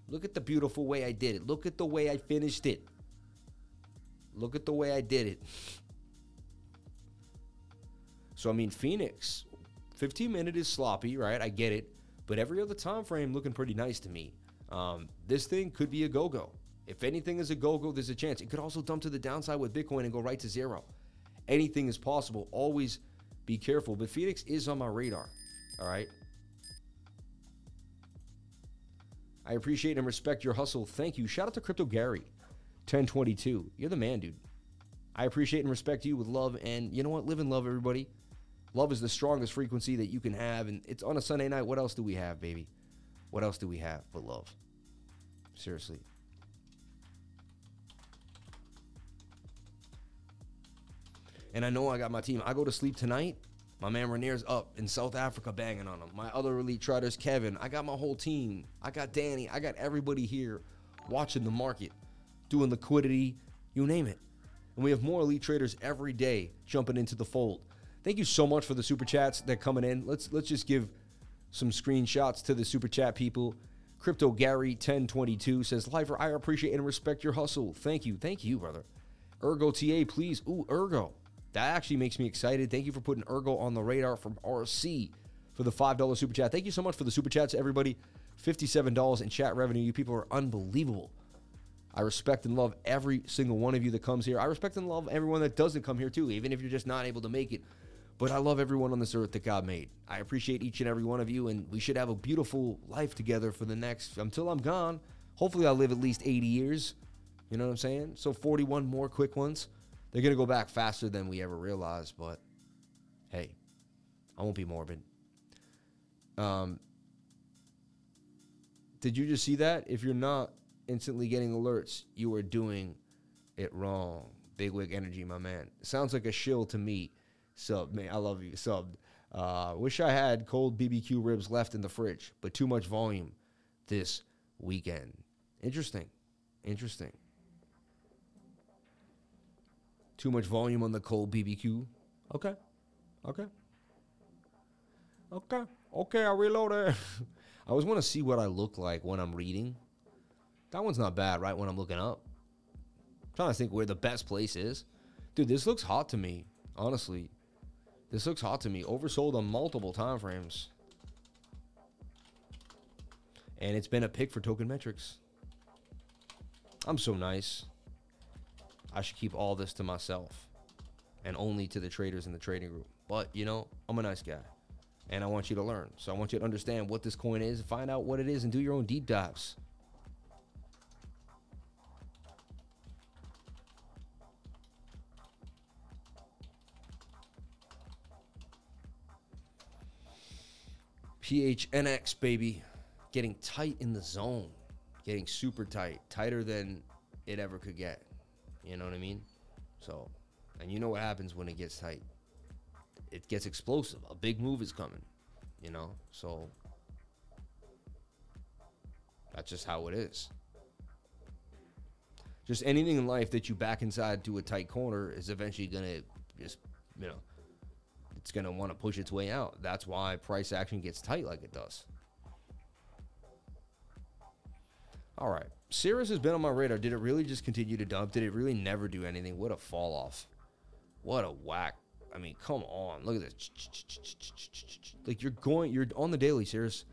[SPEAKER 1] Look at the beautiful way I did it. Look at the way I finished it. Look at the way I did it. So I mean, Phoenix, 15 minute is sloppy, right? I get it, but every other time frame looking pretty nice to me. Um, this thing could be a go go. If anything is a go go, there's a chance. It could also dump to the downside with Bitcoin and go right to zero. Anything is possible. Always be careful. But Phoenix is on my radar. All right. I appreciate and respect your hustle. Thank you. Shout out to Crypto Gary, 1022. You're the man, dude. I appreciate and respect you with love. And you know what? Live in love, everybody. Love is the strongest frequency that you can have. And it's on a Sunday night. What else do we have, baby? What else do we have but love? Seriously. And I know I got my team. I go to sleep tonight. My man Renier's up in South Africa banging on them. My other elite traders, Kevin. I got my whole team. I got Danny. I got everybody here watching the market, doing liquidity, you name it. And we have more elite traders every day jumping into the fold. Thank you so much for the super chats that are coming in. Let's let's just give some screenshots to the super chat people. Crypto Gary 1022 says, Lifer, I appreciate and respect your hustle. Thank you. Thank you, brother. Ergo TA, please. Ooh, Ergo. That actually makes me excited. Thank you for putting Ergo on the radar from RC for the $5 super chat. Thank you so much for the super chats, everybody. $57 in chat revenue. You people are unbelievable. I respect and love every single one of you that comes here. I respect and love everyone that doesn't come here too, even if you're just not able to make it. But I love everyone on this earth that God made. I appreciate each and every one of you, and we should have a beautiful life together for the next, until I'm gone. Hopefully, I'll live at least 80 years. You know what I'm saying? So 41 more quick ones. They're to go back faster than we ever realized, but hey, I won't be morbid. Um, did you just see that? If you're not instantly getting alerts, you are doing it wrong. Big Wig Energy, my man. Sounds like a shill to me. Sub, man, I love you. Sub. Uh, wish I had cold BBQ ribs left in the fridge, but too much volume this weekend. Interesting. Interesting. Too much volume on the cold BBQ. Okay. Okay. Okay. Okay, I reloaded. I always want to see what I look like when I'm reading. That one's not bad, right? When I'm looking up. I'm trying to think where the best place is. Dude, this looks hot to me, honestly. This looks hot to me. Oversold on multiple time frames. And it's been a pick for token metrics. I'm so nice. I should keep all this to myself. and only to the traders in the trading group. But, you know, I'm a nice guy and I want you to learn. So I want you to understand what this coin is, find out what it is, and do your own deep dives. PHNX, baby. Getting tight in the zone. Getting super tight. Tighter than it ever could get. You know what I mean? So, and you know what happens when it gets tight. It gets explosive. A big move is coming. You know? So, that's just how it is. Just anything in life that you back inside to a tight corner is eventually going to just, you know, it's going to want to push its way out. That's why price action gets tight like it does. All right. Cirus has been on my radar. Did it really just continue to dump? Did it really never do anything? What a fall off. What a whack. I mean, come on. Look at this. Like you're going, you're on the daily, Cirus.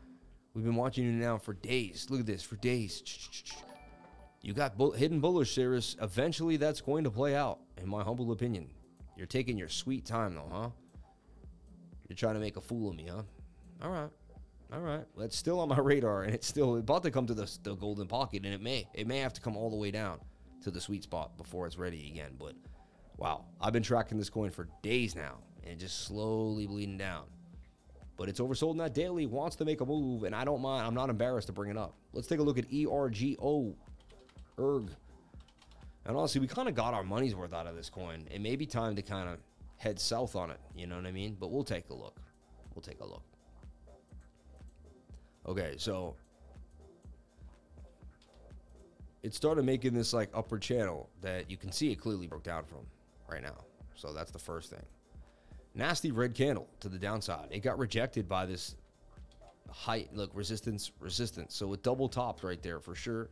[SPEAKER 1] We've been watching you now for days. Look at this, for days. You got hidden bullish, Cirus. Eventually, that's going to play out, in my humble opinion. You're taking your sweet time, though, huh? You're trying to make a fool of me, huh? All right. All right. Well, it's still on my radar, and it's still about to come to the, the golden pocket, and it may. It may have to come all the way down to the sweet spot before it's ready again. But wow, I've been tracking this coin for days now, and just slowly bleeding down. But it's oversold in that daily, wants to make a move, and I don't mind. I'm not embarrassed to bring it up. Let's take a look at ERGO. ERG. And honestly, we kind of got our money's worth out of this coin. It may be time to kind of head south on it. You know what I mean? But we'll take a look. We'll take a look. Okay, so it started making this like upper channel that you can see it clearly broke down from right now. So that's the first thing. Nasty red candle to the downside. It got rejected by this height. Look, resistance, resistance. So it double topped right there for sure.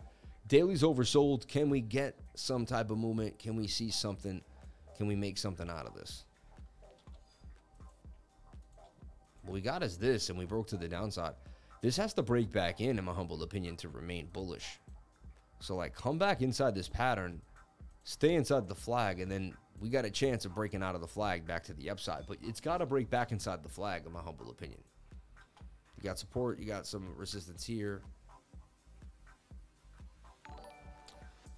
[SPEAKER 1] Daily's oversold. Can we get some type of movement? Can we see something? Can we make something out of this? What we got is this, and we broke to the downside. This has to break back in, in my humble opinion, to remain bullish. So, like, come back inside this pattern, stay inside the flag, and then we got a chance of breaking out of the flag back to the upside. But it's got to break back inside the flag, in my humble opinion. You got support, you got some resistance here.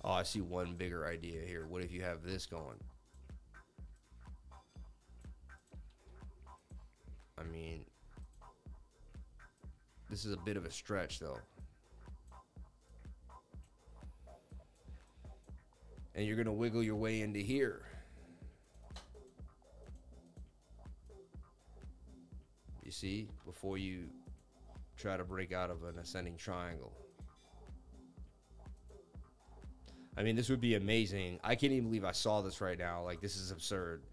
[SPEAKER 1] Oh, I see one bigger idea here. What if you have this going? I mean, this is a bit of a stretch, though. And you're going to wiggle your way into here. You see, before you try to break out of an ascending triangle. I mean, this would be amazing. I can't even believe I saw this right now. Like, this is absurd.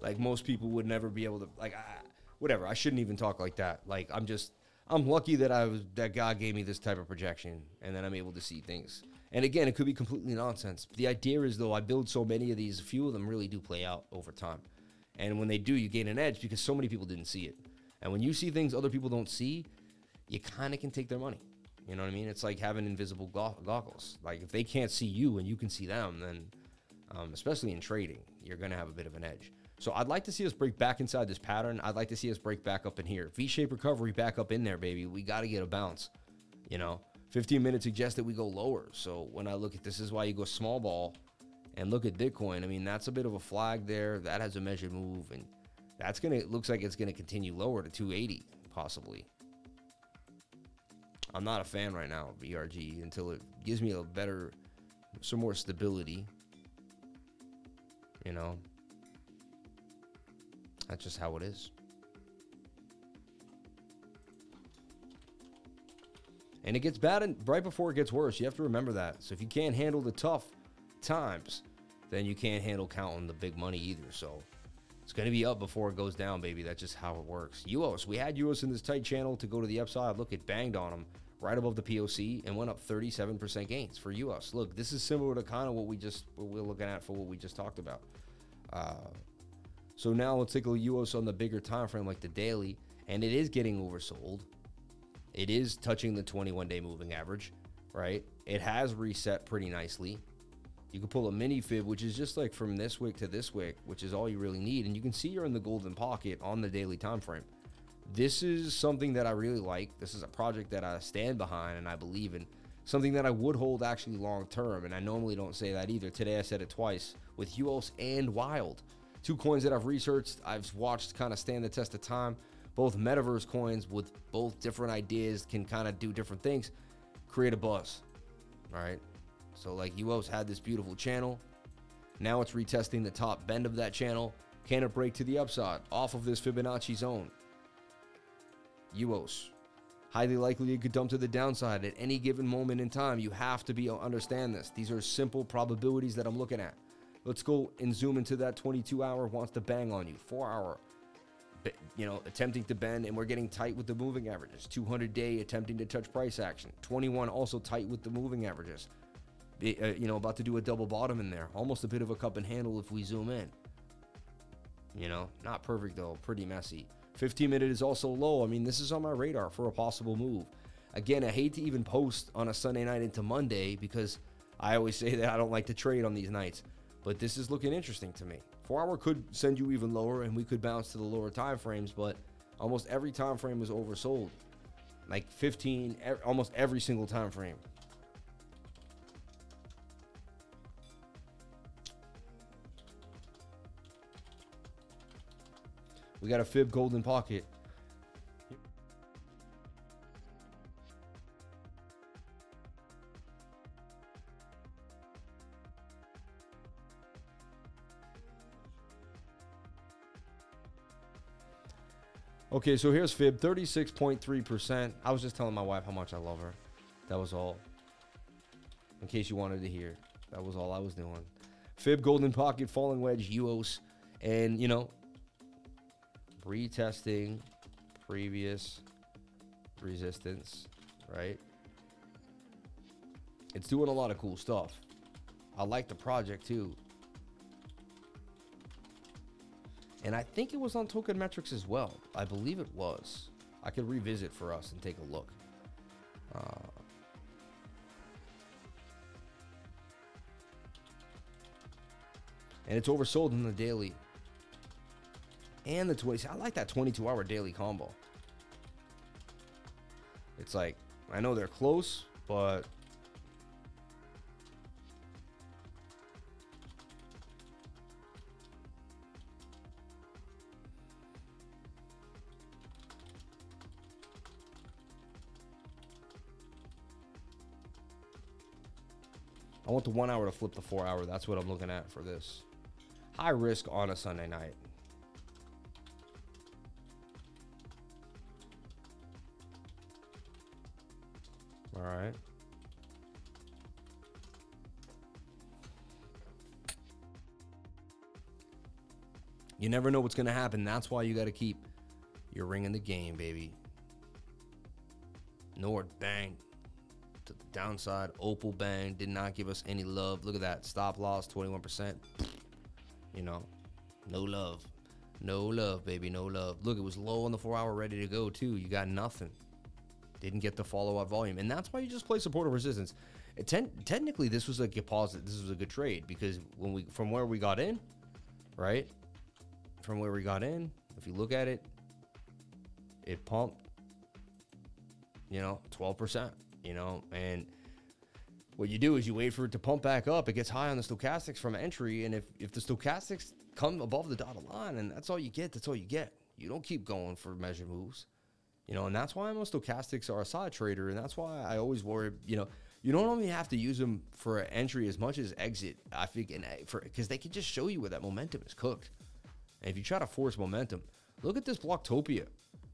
[SPEAKER 1] Like, most people would never be able to, like, I, whatever. I shouldn't even talk like that. Like, I'm just, I'm lucky that I was, that God gave me this type of projection and then I'm able to see things. And again, it could be completely nonsense. The idea is, though, I build so many of these, a few of them really do play out over time. And when they do, you gain an edge because so many people didn't see it. And when you see things other people don't see, you kind of can take their money. You know what I mean? It's like having invisible goggles. Like if they can't see you and you can see them, then um, especially in trading, you're going to have a bit of an edge. So I'd like to see us break back inside this pattern. I'd like to see us break back up in here. V-shaped recovery back up in there, baby. We got to get a bounce. You know, 15 minutes suggests that we go lower. So when I look at this is why you go small ball and look at Bitcoin. I mean, that's a bit of a flag there. That has a measured move, and that's gonna. It looks like it's gonna continue lower to 280 possibly. I'm not a fan right now of ERG until it gives me a better, some more stability. You know, that's just how it is. And it gets bad and right before it gets worse. You have to remember that. So if you can't handle the tough times, then you can't handle counting the big money either. So it's going to be up before it goes down, baby. That's just how it works. UOS, we had UOS in this tight channel to go to the upside. Look, it banged on them right above the POC and went up 37% gains for UOS. Look, this is similar to kind of what we just what we're looking at for what we just talked about. Uh, so now let's take a UOS on the bigger time frame, like the daily, and it is getting oversold. It is touching the 21 day moving average, right? It has reset pretty nicely. You can pull a mini fib, which is just like from this wick to this wick, which is all you really need. And you can see you're in the golden pocket on the daily time frame. This is something that I really like. This is a project that I stand behind and I believe in. Something that I would hold actually long term. And I normally don't say that either. Today I said it twice with UOS and Wild. Two coins that I've researched, I've watched kind of stand the test of time. Both metaverse coins with both different ideas can kind of do different things, create a buzz. All right. So, like, UOS had this beautiful channel. Now it's retesting the top bend of that channel. Can it break to the upside off of this Fibonacci zone? UOS. Highly likely it could dump to the downside at any given moment in time. You have to be uh, understand this. These are simple probabilities that I'm looking at. Let's go and zoom into that 22 hour wants to bang on you. 4 hour you know, attempting to bend and we're getting tight with the moving averages. 200 day attempting to touch price action. 21 also tight with the moving averages. Uh, you know, about to do a double bottom in there. Almost a bit of a cup and handle if we zoom in. You know, not perfect though, pretty messy. 15 minute is also low. I mean, this is on my radar for a possible move. Again, I hate to even post on a Sunday night into Monday because I always say that I don't like to trade on these nights. But this is looking interesting to me. Four hour could send you even lower, and we could bounce to the lower time frames. But almost every time frame was oversold, like 15, almost every single time frame. We got a fib golden pocket. Okay, so here's Fib, 36.3%. I was just telling my wife how much I love her. That was all. In case you wanted to hear, that was all I was doing. Fib, Golden Pocket, Falling Wedge, UOS, and, you know, retesting previous resistance, right? It's doing a lot of cool stuff. I like the project too. And I think it was on Token Metrics as well. I believe it was. I could revisit for us and take a look. Uh, and it's oversold in the daily and the 20. I like that 22 hour daily combo. It's like, I know they're close, but want the one hour to flip the four hour. That's what I'm looking at for this. High risk on a Sunday night. All right. You never know what's going to happen. That's why you got to keep your ring in the game, baby. Nord bang to the downside. Opal bang did not give us any love. Look at that stop loss, 21%. You know, no love, no love, baby, no love. Look, it was low on the four hour, ready to go too. You got nothing. Didn't get the follow up volume, and that's why you just play supportive resistance. Ten- technically, this was a deposit. This was a good trade because when we from where we got in, right, from where we got in, if you look at it, it pumped, you know, twelve percent, you know, and what you do is you wait for it to pump back up. It gets high on the stochastics from entry, and if if the stochastics come above the dotted line, and that's all you get, that's all you get. You don't keep going for measure moves. You know, and that's why most stochastics are a side trader, and that's why I always worry. You know, you don't only have to use them for entry as much as exit. I think, and eh, for because they can just show you where that momentum is cooked. And if you try to force momentum, look at this Bloktopia,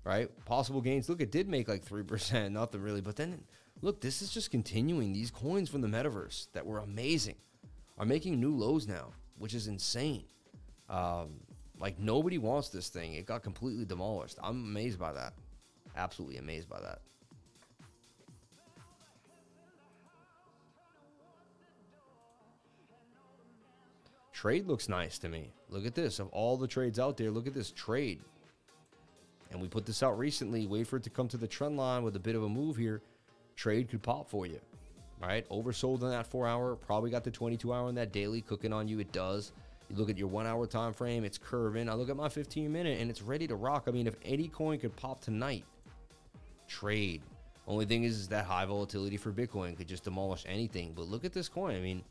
[SPEAKER 1] right? Possible gains. Look, it did make like three percent, nothing really. But then, look, this is just continuing. These coins from the metaverse that were amazing are making new lows now, which is insane. Um, like nobody wants this thing. It got completely demolished. I'm amazed by that absolutely amazed by that. Trade looks nice to me. Look at this. Of all the trades out there, look at this trade. And we put this out recently. Wait for it to come to the trend line with a bit of a move here. Trade could pop for you. right? Oversold in that four hour. Probably got the 22 hour in that daily cooking on you. It does. You look at your one hour time frame, it's curving. I look at my 15 minute and it's ready to rock. I mean, if any coin could pop tonight, trade. Only thing is, is that high volatility for Bitcoin could just demolish anything. But look at this coin. I mean,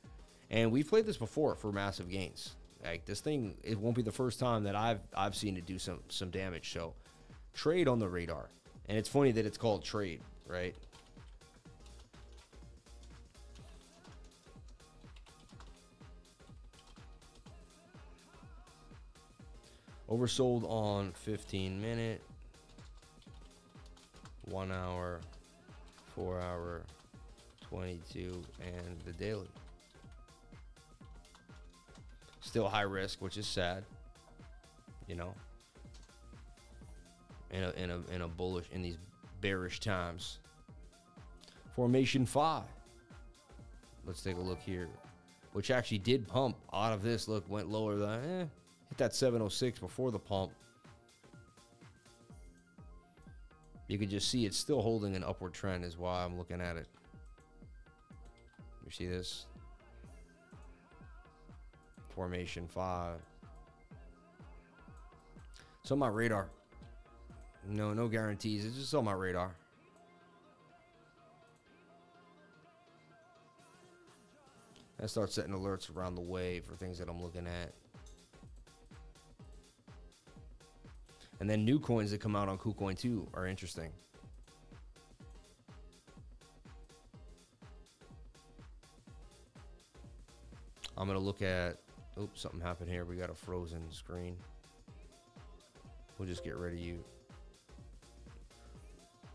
[SPEAKER 1] and we've played this before for massive gains. Like this thing, it won't be the first time that I've I've seen it do some some damage. So trade on the radar. And it's funny that it's called trade, right? Oversold on 15 minute, one hour, four hour, 22, and the daily. Still high risk, which is sad. You know, in a in a in a bullish in these bearish times. Formation Fi. Let's take a look here, which actually did pump out of this. Look, went lower than eh, that 706 before the pump. You can just see it's still holding an upward trend, is why I'm looking at it. You see this? Formation Fi. It's on my radar. No, no guarantees. It's just on my radar. I start setting alerts around the way for things that I'm looking at. And then new coins that come out on KuCoin too are interesting. I'm gonna look at. Oops, something happened here. We got a frozen screen. We'll just get rid of you.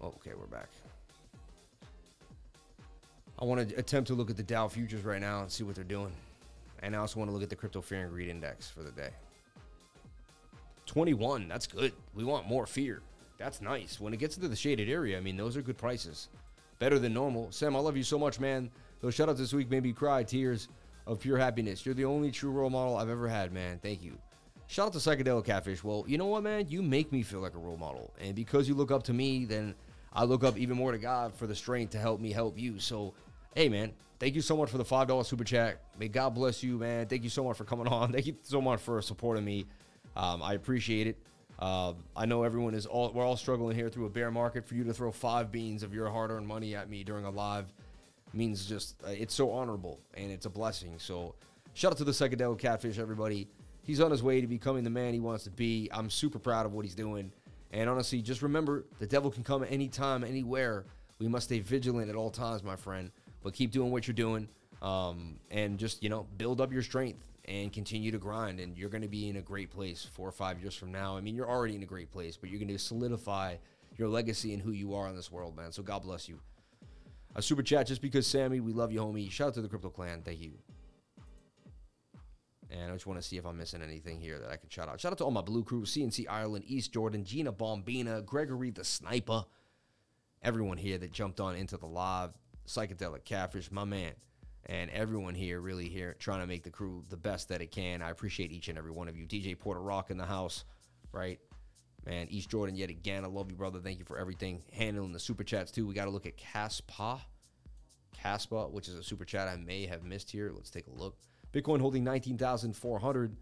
[SPEAKER 1] Oh, okay, we're back. I want to attempt to look at the Dow futures right now and see what they're doing. And I also want to look at the crypto fear and greed index for the day. 21, that's good. We want more fear. That's nice. When it gets into the shaded area, I mean, those are good prices. Better than normal. Sam, I love you so much, man. Those shoutouts this week made me cry tears of pure happiness. You're the only true role model I've ever had, man. Thank you. Shout out to Psychedelic Catfish. Well, you know what, man? You make me feel like a role model. And because you look up to me, then I look up even more to God for the strength to help me help you. So, hey, man, thank you so much for the $5 super chat. May God bless you, man. Thank you so much for coming on. Thank you so much for supporting me. Um, I appreciate it. Uh, I know everyone is all, we're all struggling here through a bear market. For you to throw five beans of your hard earned money at me during a live means just, uh, it's so honorable and it's a blessing. So, shout out to the Psychedelic Catfish, everybody. He's on his way to becoming the man he wants to be. I'm super proud of what he's doing. And honestly, just remember the devil can come anytime, anywhere. We must stay vigilant at all times, my friend. But keep doing what you're doing. Um, and just, you know, build up your strength and continue to grind. And you're going to be in a great place four or five years from now. I mean, you're already in a great place, but you're going to solidify your legacy and who you are in this world, man. So God bless you. A super chat just because, Sammy, we love you, homie. Shout out to the Crypto Clan. Thank you. And I just want to see if I'm missing anything here that I can shout out. Shout out to all my Blue Crew, CNC Ireland, East Jordan, Gina Bombina, Gregory the Sniper, everyone here that jumped on into the live, Psychedelic Catfish, my man, and everyone here really here trying to make the crew the best that it can. I appreciate each and every one of you. DJ Porter Rock in the house, right? Man, East Jordan yet again. I love you, brother. Thank you for everything. Handling the super chats too. We got to look at Kaspa, Kaspa, which is a super chat I may have missed here. Let's take a look. Bitcoin holding 19,400.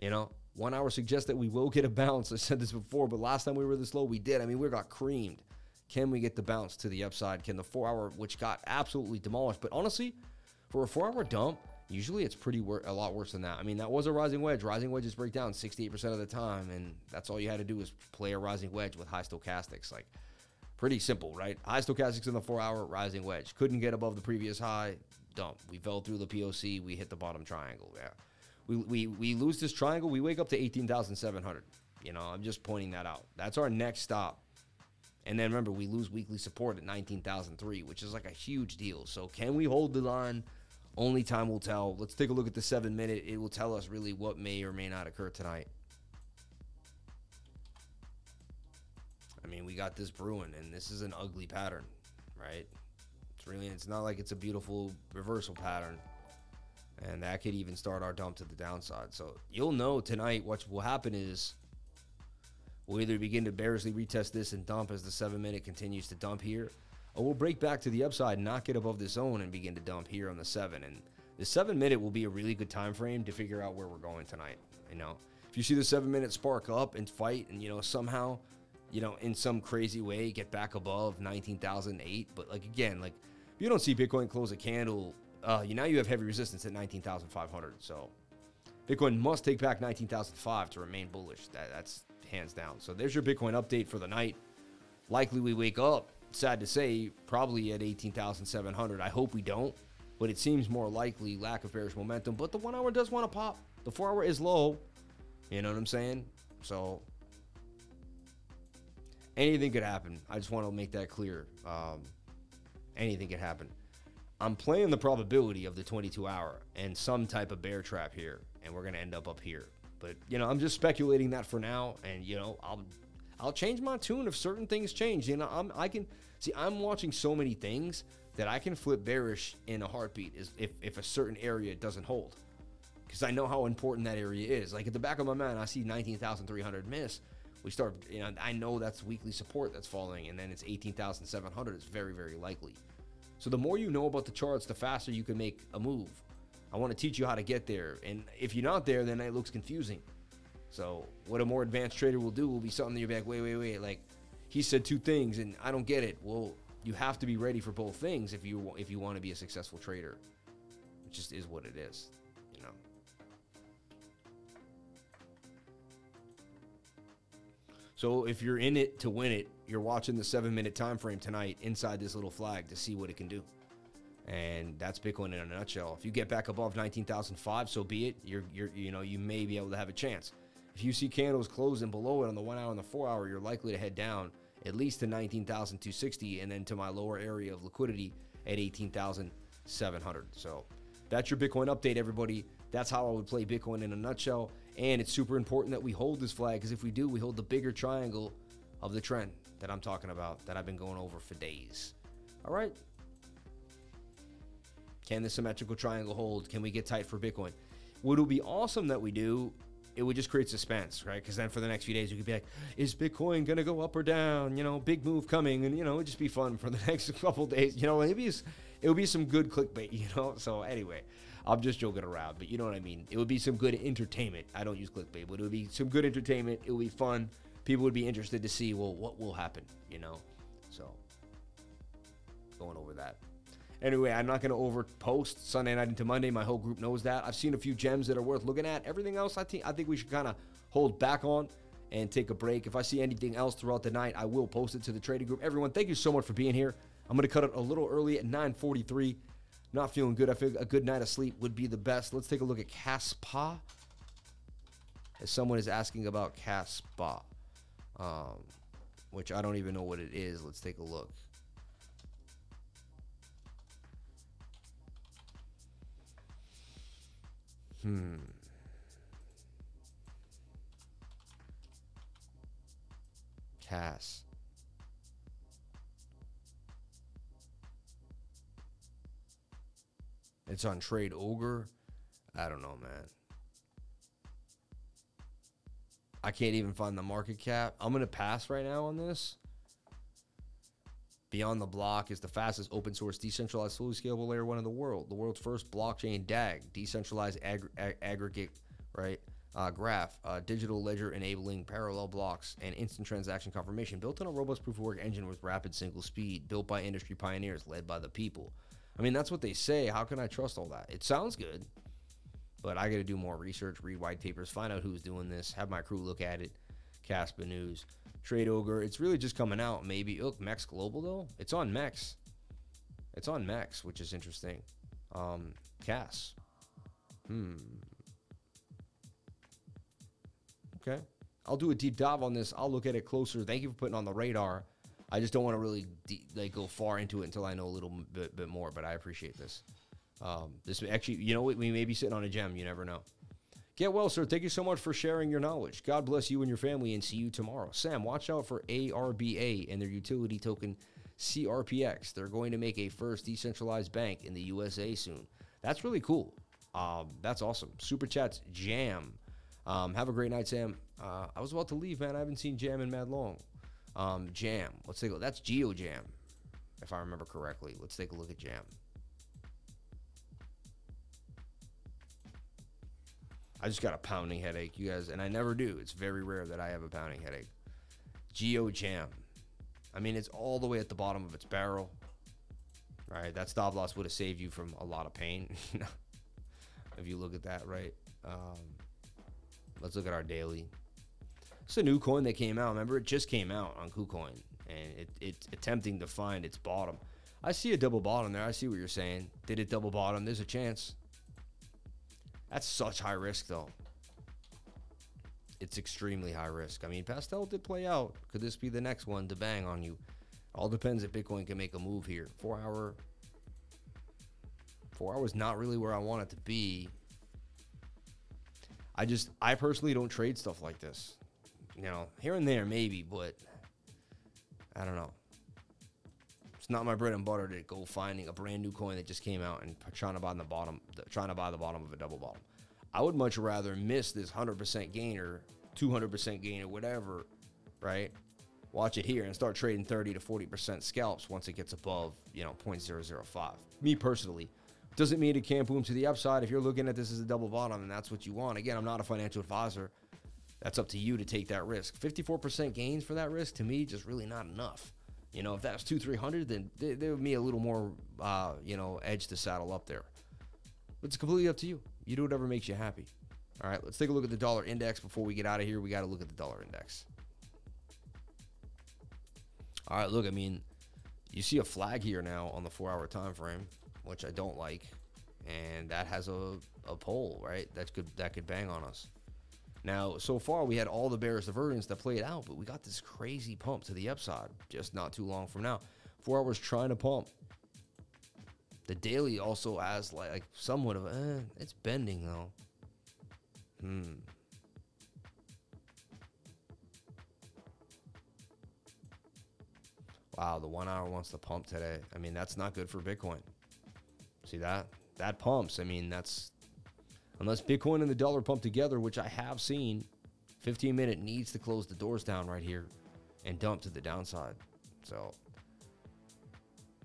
[SPEAKER 1] You know, one hour suggests that we will get a bounce. I said this before, but last time we were this low, we did. I mean, we got creamed. Can we get the bounce to the upside? Can the four hour, which got absolutely demolished, but honestly, for a four hour dump, usually it's pretty wor- a lot worse than that. I mean, that was a rising wedge. Rising wedges break down 68% of the time, and that's all you had to do was play a rising wedge with high stochastics. Like, pretty simple, right? High stochastics in the four hour, rising wedge. Couldn't get above the previous high, dump. We fell through the POC. We hit the bottom triangle. Yeah, we we we lose this triangle. We wake up to eighteen thousand seven hundred. You know, I'm just pointing that out. That's our next stop. And then remember, we lose weekly support at 19,003, which is like a huge deal. So, can we hold the line? Only time will tell. Let's take a look at the seven minute. It will tell us really what may or may not occur tonight. I mean, we got this brewing, and this is an ugly pattern, right? It's really, it's not like it's a beautiful reversal pattern. And that could even start our dump to the downside. So you'll know tonight what will happen is we'll either begin to bearishly retest this and dump as the seven minute continues to dump here, we'll break back to the upside, not get above the zone, and begin to dump here on the seven. And the seven minute will be a really good time frame to figure out where we're going tonight. You know, if you see the seven minute spark up and fight, and you know somehow, you know, in some crazy way get back above nineteen thousand eight, but like again, like if you don't see Bitcoin close a candle, uh, you now you have heavy resistance at nineteen thousand five hundred. So Bitcoin must take back nineteen thousand five to remain bullish. That, that's hands down. So there's your Bitcoin update for the night. Likely we wake up, sad to say, probably at 18,700. I hope we don't, but it seems more likely lack of bearish momentum. But the one hour does want to pop. The four hour is low. You know what I'm saying? So anything could happen. I just want to make that clear. Um, anything could happen. I'm playing the probability of the 22 hour and some type of bear trap here, and we're going to end up up here. But you know, I'm just speculating that for now, and you know, I'll I'll change my tune if certain things change. You know, I'm I can see I'm watching so many things that I can flip bearish in a heartbeat is if if a certain area doesn't hold. Because I know how important that area is. Like at the back of my mind, I see 19,300 miss. We start, you know, I know that's weekly support that's falling, and then it's 18,700. It's very, very likely. So the more you know about the charts, the faster you can make a move. I want to teach you how to get there. And if you're not there, then it looks confusing. So what a more advanced trader will do will be something that you're like, wait, wait, wait. Like he said two things and I don't get it. Well, you have to be ready for both things if you if you want to be a successful trader. It just is what it is, you know. So if you're in it to win it, you're watching the seven minute time frame tonight inside this little flag to see what it can do. And that's Bitcoin in a nutshell. If you get back above 19,005, so be it. You're, you're, you know, you may be able to have a chance. If you see candles closing below it on the one hour and the four hour, you're likely to head down at least to 19,260 and then to my lower area of liquidity at 18,700. So that's your Bitcoin update, everybody. That's how I would play Bitcoin in a nutshell. And it's super important that we hold this flag because if we do, we hold the bigger triangle of the trend that I'm talking about that I've been going over for days. All right, can the symmetrical triangle hold? Can we get tight for Bitcoin? Would it be awesome that we do? It would just create suspense, right? Because then for the next few days, we could be like, is Bitcoin going to go up or down? You know, big move coming. And, you know, it'd just be fun for the next couple days. You know, maybe it would be some good clickbait, you know? So, anyway, I'm just joking around, but you know what I mean? It would be some good entertainment. I don't use clickbait, but it would be some good entertainment. It would be fun. People would be interested to see, well, what will happen, you know? So, going over that. Anyway, I'm not going to over post Sunday night into Monday. My whole group knows that. I've seen a few gems that are worth looking at. Everything else, I think I think we should kind of hold back on and take a break. If I see anything else throughout the night, I will post it to the trading group. Everyone, thank you so much for being here. I'm going to cut it a little early at 9:43. Not feeling good. I feel a good night of sleep would be the best. Let's take a look at Kaspa. As someone is asking about Kaspa, um, which I don't even know what it is. Let's take a look. Hmm. Cass. It's on TradeOgre. I don't know, man. I can't even find the market cap. I'm to pass right now on this. Beyond the Block is the fastest open source decentralized fully scalable layer one in the world. The world's first blockchain DAG, decentralized ag- ag- aggregate, right? Uh, graph, uh, digital ledger enabling parallel blocks and instant transaction confirmation, built on a robust proof of work engine with rapid single speed, built by industry pioneers, led by the people. I mean, that's what they say. How can I trust all that? It sounds good, but I got to do more research, read white papers, find out who's doing this, have my crew look at it. Kaspa News. TradeOgre. It's really just coming out. Maybe look Mex Global though. It's on Mex. It's on Mex, which is interesting. Um, Cass. Hmm. Okay. I'll do a deep dive on this. I'll look at it closer. Thank you for putting on the radar. I just don't want to really like go far into it until I know a little bit, bit more. But I appreciate this. Um, this actually, you know, we may be sitting on a gem. You never know. Get well, sir. Thank you so much for sharing your knowledge. God bless you and your family, and see you tomorrow. Sam, watch out for ARBA and their utility token CRPX. They're going to make a first decentralized bank in the USA soon. That's really cool. Um, that's awesome. Super chats, Jam. Um, have a great night, Sam. Uh, I was about to leave, man. I haven't seen Jam in mad long. Um, Jam. Let's take a look. That's Geojam. if I remember correctly. Let's take a look at Jam. I just got a pounding headache, you guys, and I never do. It's very rare that I have a pounding headache. Geojam. I mean, it's all the way at the bottom of its barrel. Right? That stop loss would have saved you from a lot of pain. if you look at that, right? Um, let's look at our daily. It's a new coin that came out. Remember, it just came out on KuCoin, and it, it's attempting to find its bottom. I see a double bottom there. I see what you're saying. Did it double bottom? There's a chance. That's such high risk, though. It's extremely high risk. I mean, Pastel did play out. Could this be the next one to bang on you? All depends if Bitcoin can make a move here. Four hour. Four hours not really where I want it to be. I just, I personally don't trade stuff like this. You know, here and there maybe, but I don't know. Not my bread and butter to go finding a brand new coin that just came out and trying to buy the bottom, trying to buy the bottom of a double bottom. I would much rather miss this 100% gainer, 200% gainer, whatever, right? Watch it here and start trading 30 to 40% scalps once it gets above, you know, 0.005. Me personally, doesn't mean it can't boom to the upside. If you're looking at this as a double bottom and that's what you want, again, I'm not a financial advisor. That's up to you to take that risk. 54% gains for that risk to me just really not enough. You know, if that's two, three hundred, then there, there would be a little more, uh, you know, edge to saddle up there. But it's completely up to you. You do whatever makes you happy. All right, let's take a look at the dollar index before we get out of here. We got to look at the dollar index. All right, look, I mean, you see a flag here now on the four-hour time frame, which I don't like, and that has a, a pole, right? That could that could bang on us. Now, so far we had all the bearish divergence that played out, but we got this crazy pump to the upside just not too long from now. Four hours trying to pump. The daily also has like, like somewhat of eh, it's bending though. Hmm. Wow, the one hour wants to pump today. I mean, that's not good for Bitcoin. See that? That pumps. I mean, that's unless Bitcoin and the dollar pump together, which I have seen, 15 minute needs to close the doors down right here and dump to the downside. So,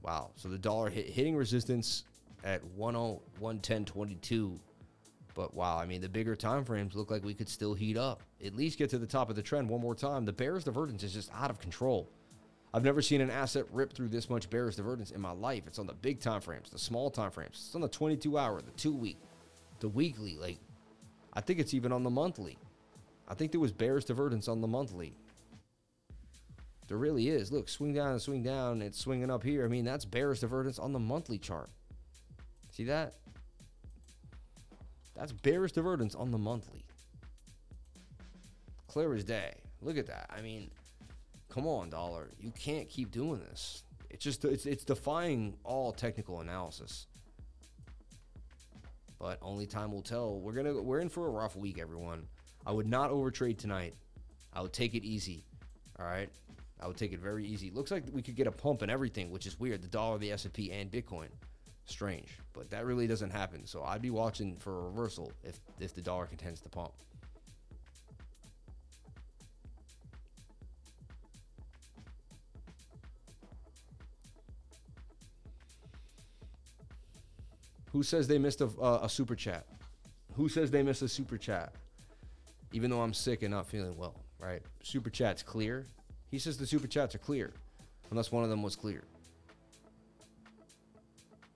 [SPEAKER 1] wow. So the dollar hit, hitting resistance at 110.22. But wow, I mean, the bigger time frames look like we could still heat up. At least get to the top of the trend one more time. The bearish divergence is just out of control. I've never seen an asset rip through this much bearish divergence in my life. It's on the big time frames, the small time frames. It's on the 22 hour, the two week, the weekly. Like, I think it's even on the monthly. I think there was bearish divergence on the monthly. There really is. Look, swing down and swing down. It's swinging up here. I mean, that's bearish divergence on the monthly chart. See that? That's bearish divergence on the monthly. Clear as day. Look at that. I mean, come on, dollar. You can't keep doing this. It's just it's it's defying all technical analysis but only time will tell. We're gonna we're in for a rough week, everyone. I would not overtrade tonight. I would take it easy. All right, I would take it very easy. Looks like we could get a pump and everything, which is weird. The dollar, the S&P, and Bitcoin, strange, but that really doesn't happen. So I'd be watching for a reversal if if the dollar continues to pump. Who says they missed a, uh, a super chat? Who says they missed a super chat? Even though I'm sick and not feeling well, right? Super chat's clear. He says the super chats are clear, unless one of them was clear.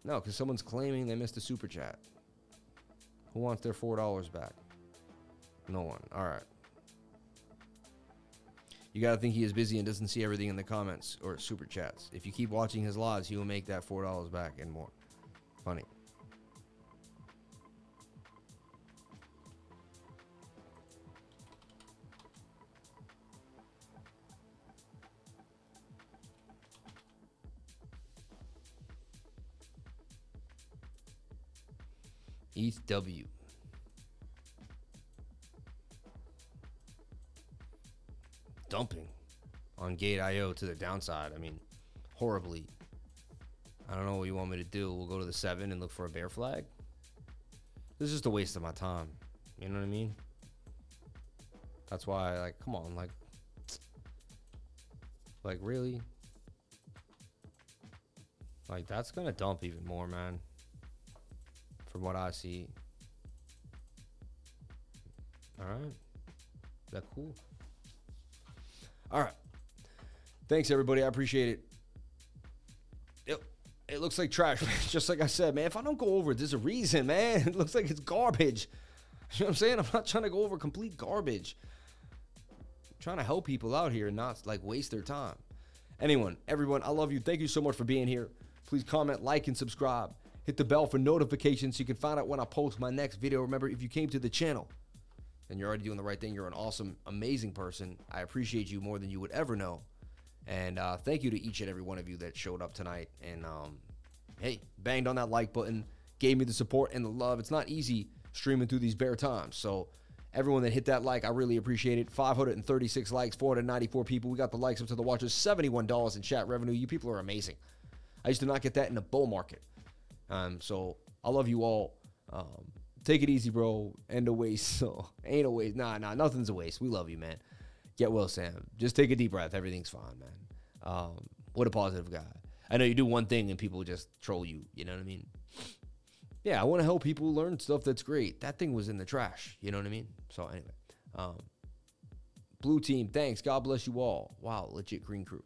[SPEAKER 1] No, because someone's claiming they missed a super chat. Who wants their four dollars back? No one. All right. You got to think he is busy and doesn't see everything in the comments or super chats. If you keep watching his lives, he will make that four dollars back and more. Funny. ETHW. Dumping on Gate.io to the downside. I mean, horribly. I don't know what you want me to do. We'll go to the seven and look for a bear flag. This is just a waste of my time. You know what I mean? That's why, like, come on, like, like really? Like that's gonna dump even more, man. From what I see. All right. Is that cool? All right. Thanks everybody. I appreciate it. Yep. It looks like trash, just like I said, man. If I don't go over it, there's a reason, man. It looks like it's garbage. You know what I'm saying? I'm not trying to go over complete garbage. I'm trying to help people out here and not like waste their time. Anyone, everyone, I love you. Thank you so much for being here. Please comment, like, and subscribe. Hit the bell for notifications so you can find out when I post my next video. Remember, if you came to the channel and you're already doing the right thing, you're an awesome, amazing person. I appreciate you more than you would ever know. And uh, thank you to each and every one of you that showed up tonight and, um, hey, banged on that like button, gave me the support and the love. It's not easy streaming through these bear times. So, everyone that hit that like, I really appreciate it. 536 likes, 494 people. We got the likes up to the watchers, $71 in chat revenue. You people are amazing. I used to not get that in the bull market. Um, so, I love you all. Um, take it easy, bro. End a waste. So, ain't a waste. Nah, nah, nothing's a waste. We love you, man. Get well, Sam. Just take a deep breath. Everything's fine, man. Um, what a positive guy. I know you do one thing and people just troll you. You know what I mean? Yeah, I want to help people learn stuff that's great. That thing was in the trash. You know what I mean? So anyway, um, blue team, thanks. God bless you all. Wow, legit green crew.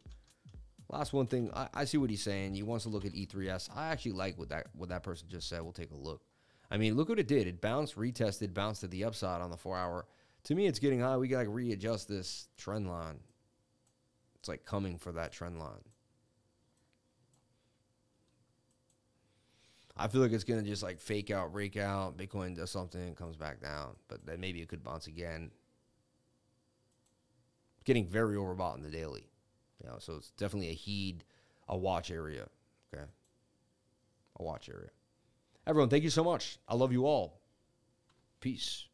[SPEAKER 1] Last one thing, I, I see what he's saying. He wants to look at E3S. I actually like what that what that person just said. We'll take a look. I mean, look what it did. It bounced, retested, bounced to the upside on the four hour. To me, it's getting high. We got to readjust this trend line. It's like coming for that trend line. I feel like it's gonna just like fake out, rake out. Bitcoin does something, comes back down, but then maybe it could bounce again. Getting very overbought in the daily, Know, so it's definitely a heed, a watch area. Okay. A watch area. Everyone, thank you so much. I love you all. Peace.